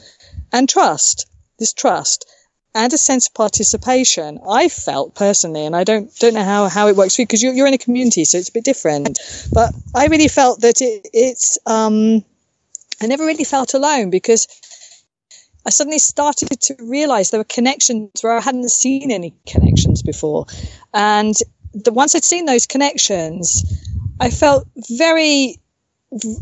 and trust. This trust and a sense of participation. I felt personally, and I don't don't know how, how it works for you because you're, you're in a community, so it's a bit different. But I really felt that it, it's um, I never really felt alone because I suddenly started to realize there were connections where I hadn't seen any connections before, and the, once I'd seen those connections, I felt very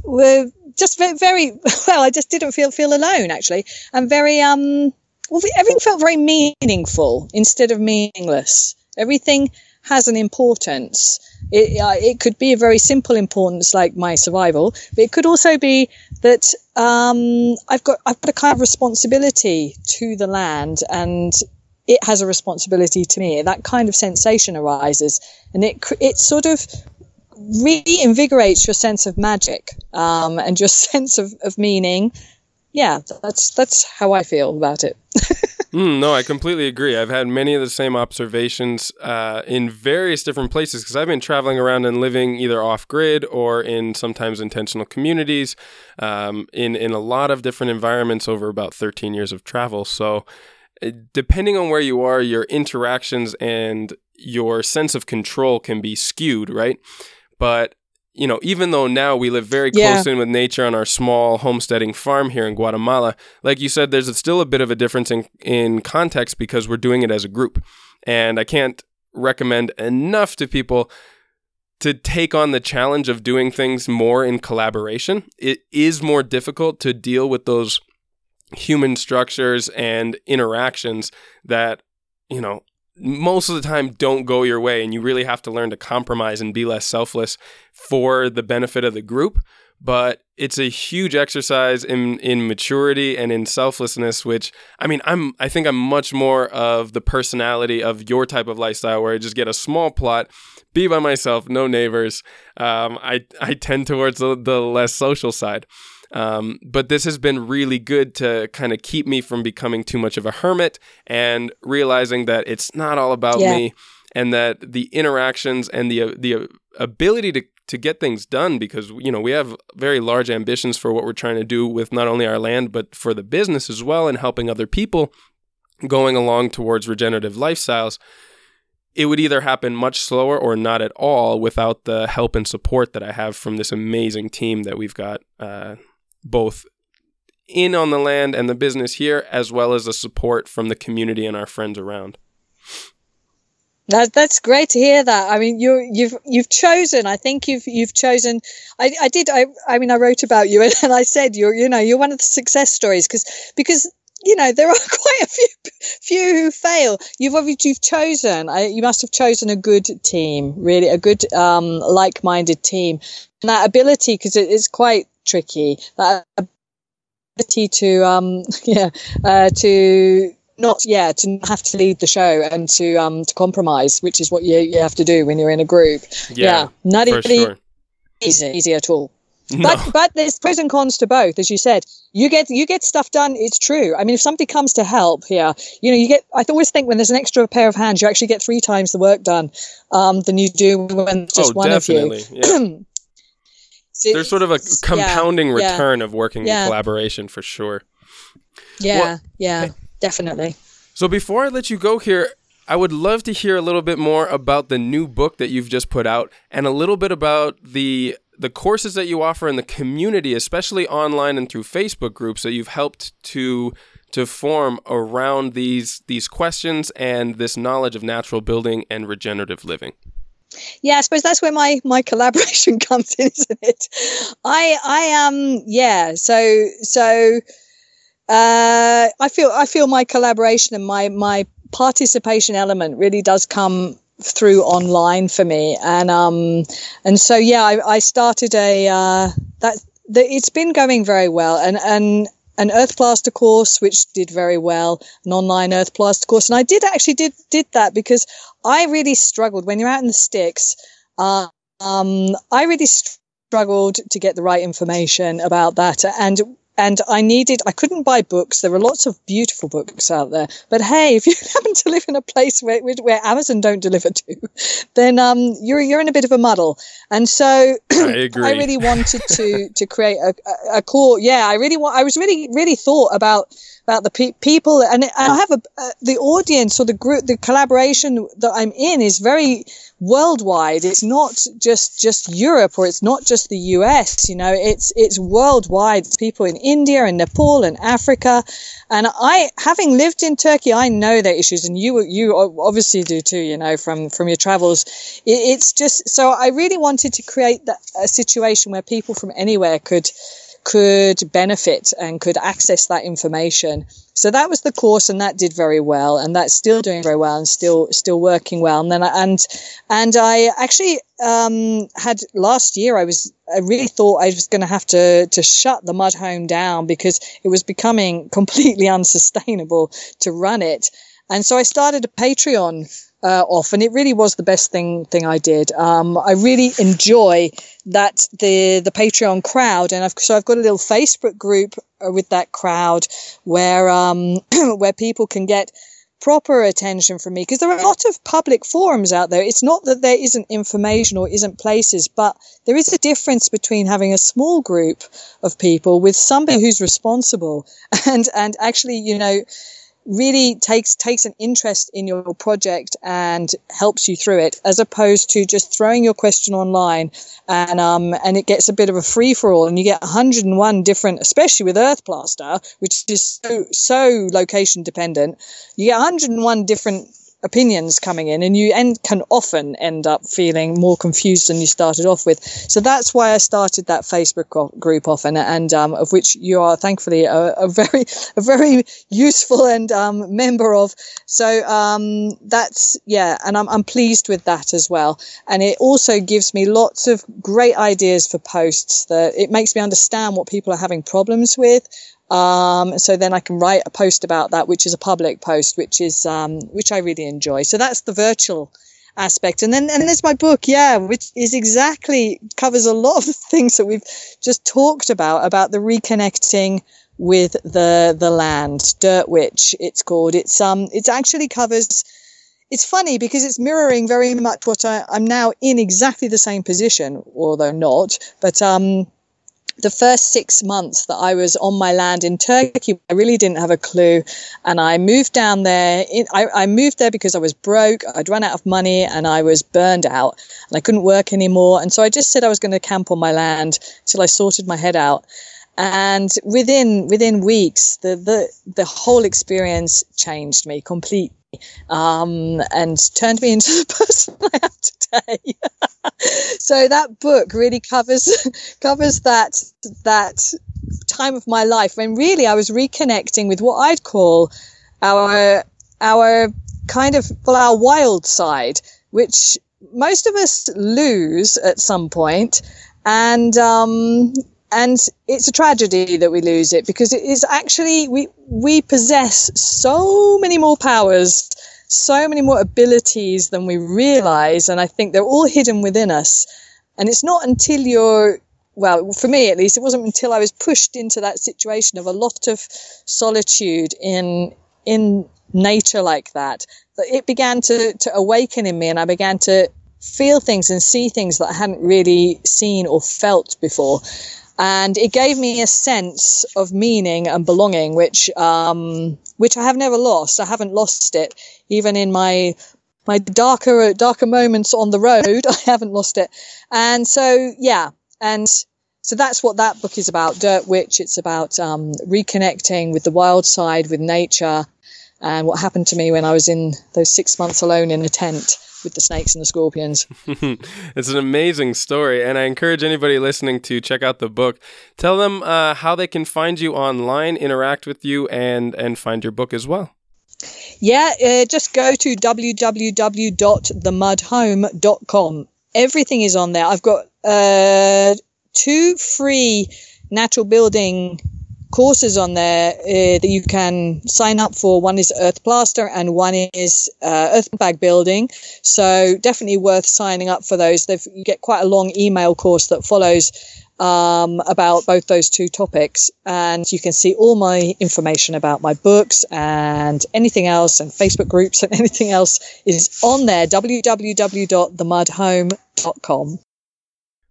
were just very, very well. I just didn't feel feel alone actually, and very um well, everything felt very meaningful instead of meaningless. Everything has an importance. It, uh, it could be a very simple importance, like my survival, but it could also be that um, I've got I've got a kind of responsibility to the land, and it has a responsibility to me. That kind of sensation arises, and it it sort of reinvigorates your sense of magic um, and your sense of, of meaning yeah, that's that's how I feel about it. mm, no, I completely agree. I've had many of the same observations uh, in various different places because I've been traveling around and living either off grid or in sometimes intentional communities, um, in in a lot of different environments over about thirteen years of travel. So, uh, depending on where you are, your interactions and your sense of control can be skewed, right? But you know, even though now we live very close yeah. in with nature on our small homesteading farm here in Guatemala, like you said, there's still a bit of a difference in, in context because we're doing it as a group. And I can't recommend enough to people to take on the challenge of doing things more in collaboration. It is more difficult to deal with those human structures and interactions that, you know, most of the time don't go your way and you really have to learn to compromise and be less selfless for the benefit of the group. But it's a huge exercise in in maturity and in selflessness which i mean i'm i think i'm much more of the personality of your type of lifestyle where i just get a small plot be by myself no neighbors. Um, i i tend towards the, the less social side um, but this has been really good to kind of keep me from becoming too much of a hermit and realizing that it's not all about yeah. me and that the interactions and the the ability to to get things done because you know we have very large ambitions for what we're trying to do with not only our land but for the business as well and helping other people going along towards regenerative lifestyles it would either happen much slower or not at all without the help and support that I have from this amazing team that we've got uh, both in on the land and the business here, as well as the support from the community and our friends around. That, that's great to hear that. I mean, you you've you've chosen. I think you've you've chosen. I, I did. I I mean, I wrote about you, and, and I said you're you know you're one of the success stories because because you know there are quite a few few who fail. You've obviously you've chosen. I, you must have chosen a good team, really a good um, like-minded team, and that ability because it is quite tricky. That ability to um yeah uh, to not yeah to have to lead the show and to um to compromise, which is what you you have to do when you're in a group. Yeah, yeah not really sure. easy, easy at all. No. But but there's pros and cons to both, as you said. You get you get stuff done. It's true. I mean, if somebody comes to help here, you know, you get. I always think when there's an extra pair of hands, you actually get three times the work done um, than you do when just oh, one definitely. of you. Yeah. So- There's sort of a compounding yeah. return of working Yeah. in collaboration for sure. Yeah, Well- yeah, definitely. So before I let you go here, I would love to hear a little bit more about the new book that you've just put out and a little bit about the the courses that you offer in the community, especially online and through Facebook groups that you've helped to to form around these these questions and this knowledge of natural building and regenerative living. Yeah, I suppose that's where my my collaboration comes in, isn't it? I I um yeah, so so uh I feel I feel my collaboration and my my participation element really does come through online for me. And um and so yeah I, I started a uh that it's been going very well. And and an earth plaster course which did very well an online earth plaster course. And i did actually did did that because i really struggled when you're out in the sticks uh, um, i really struggled to get the right information about that. And and I needed, I couldn't buy books. There were lots of beautiful books out there. But hey, if you happen to live in a place where, where Amazon don't deliver to, then um, you're, you're in a bit of a muddle. And so I agree. I really wanted to, to create a, a, a core. Yeah, I really want, I was really, really thought about, about the pe- people and, and I have a, uh, the audience or the group, the collaboration that I'm in is very worldwide. It's not just, just Europe or it's not just the US, you know, it's, it's worldwide. It's people in India and Nepal and Africa. And I, having lived in Turkey, I know their issues and you, you obviously do too, you know, from, from your travels. It, it's just, so I really wanted to create that, a situation where people from anywhere could, could benefit and could access that information. So that was the course, and that did very well, and that's still doing very well, and still still working well. And then I, and and I actually um, had last year. I was I really thought I was going to have to to shut the mud home down because it was becoming completely unsustainable to run it. And so I started a Patreon uh, off, and it really was the best thing thing I did. Um, I really enjoy that the the Patreon crowd, and I've, so I've got a little Facebook group uh, with that crowd where um, where people can get proper attention from me because there are a lot of public forums out there. It's not that there isn't information or isn't places, but there is a difference between having a small group of people with somebody who's responsible and and actually, you know really takes takes an interest in your project and helps you through it as opposed to just throwing your question online and um and it gets a bit of a free for all and you get 101 different especially with earth plaster which is so so location dependent. You get 101 different opinions coming in and you end, can often end up feeling more confused than you started off with. So that's why i started that facebook group off and, and um, of which you are thankfully a, a very a very useful and um, member of. So um, that's yeah and I'm, I'm pleased with that as well. And it also gives me lots of great ideas for posts that it makes me understand what people are having problems with um, so then I can write a post about that, which is a public post, which is um, which I really enjoy. So that's the virtual aspect, and then and there's my book, yeah, which is exactly covers a lot of the things that we've just talked about about the reconnecting with the the land, Dirt Witch. It's called. It's um it actually covers. It's funny because it's mirroring very much what I, I'm now in exactly the same position, although not. But um, the first six months that I was on my land in Turkey, I really didn't have a clue. And I moved down there. I, I, moved there because I was broke. I'd run out of money and I was burned out and I couldn't work anymore. And so I just said I was going to camp on my land till I sorted my head out. And within within weeks, the the the whole experience changed me completely um, and turned me into the person I am today. so that book really covers covers that that time of my life when really I was reconnecting with what I'd call our our kind of well our wild side, which most of us lose at some point, and um, and it's a tragedy that we lose it because it is actually we we possess so many more powers so many more abilities than we realize and i think they're all hidden within us and it's not until you're well, for me at least, it wasn't until I was pushed into that situation of a lot of solitude in in nature like that that it began to to awaken in me, and I began to feel things and see things that I hadn't really seen or felt before. And it gave me a sense of meaning and belonging, which um, which I have never lost. I haven't lost it, even in my my darker darker moments on the road. I haven't lost it, and so yeah, and so that's what that book is about. Dirt Witch. It's about um, reconnecting with the wild side, with nature, and what happened to me when I was in those six months alone in a tent with the snakes and the scorpions. it's an amazing story, and I encourage anybody listening to check out the book. Tell them uh, how they can find you online, interact with you, and and find your book as well. Yeah, uh, just go to www.themudhome.com. Everything is on there. I've got uh, two free natural building courses on there uh, that you can sign up for. One is earth plaster and one is uh, earth bag building. So definitely worth signing up for those. They've, you get quite a long email course that follows um, about both those two topics. And you can see all my information about my books and anything else and Facebook groups and anything else is on there. www.themudhome.com.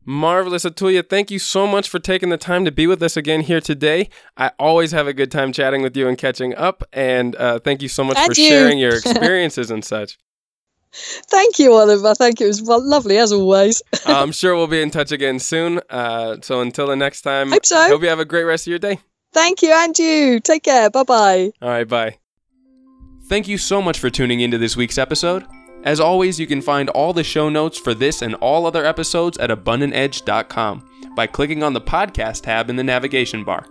Marvelous, Atulya. Thank you so much for taking the time to be with us again here today. I always have a good time chatting with you and catching up. And uh, thank you so much And for you. sharing your experiences and such. Thank you, Oliver. Thank you. It was well, lovely as always. I'm sure we'll be in touch again soon. Uh, so until the next time, Hope so. hope you have a great rest of your day. Thank you, and you. Take care. Bye bye. All right, bye. Thank you so much for tuning into this week's episode. As always, you can find all the show notes for this and all other episodes at abundantedge.com by clicking on the podcast tab in the navigation bar.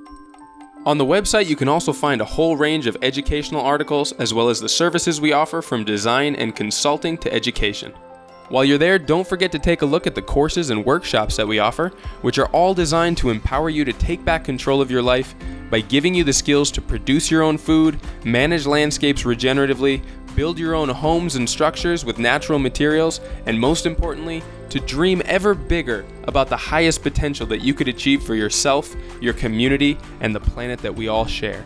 On the website, you can also find a whole range of educational articles as well as the services we offer from design and consulting to education. While you're there, don't forget to take a look at the courses and workshops that we offer, which are all designed to empower you to take back control of your life by giving you the skills to produce your own food, manage landscapes regeneratively, build your own homes and structures with natural materials, and most importantly, to dream ever bigger about the highest potential that you could achieve for yourself, your community, and the planet that we all share.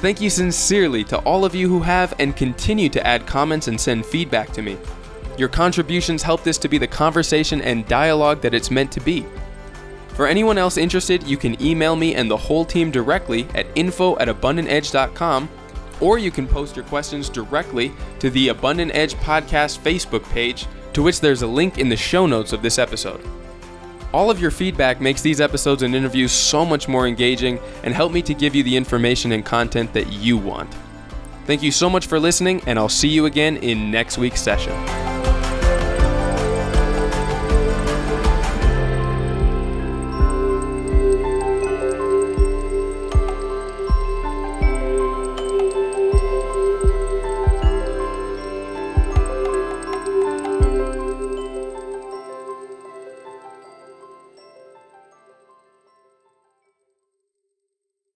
Thank you sincerely to all of you who have and continue to add comments and send feedback to me. Your contributions help this to be the conversation and dialogue that it's meant to be. For anyone else interested, you can email me and the whole team directly at info at abundantedge.com, or you can post your questions directly to the Abundant Edge Podcast Facebook page, to which there's a link in the show notes of this episode. All of your feedback makes these episodes and interviews so much more engaging and help me to give you the information and content that you want. Thank you so much for listening, and I'll see you again in next week's session.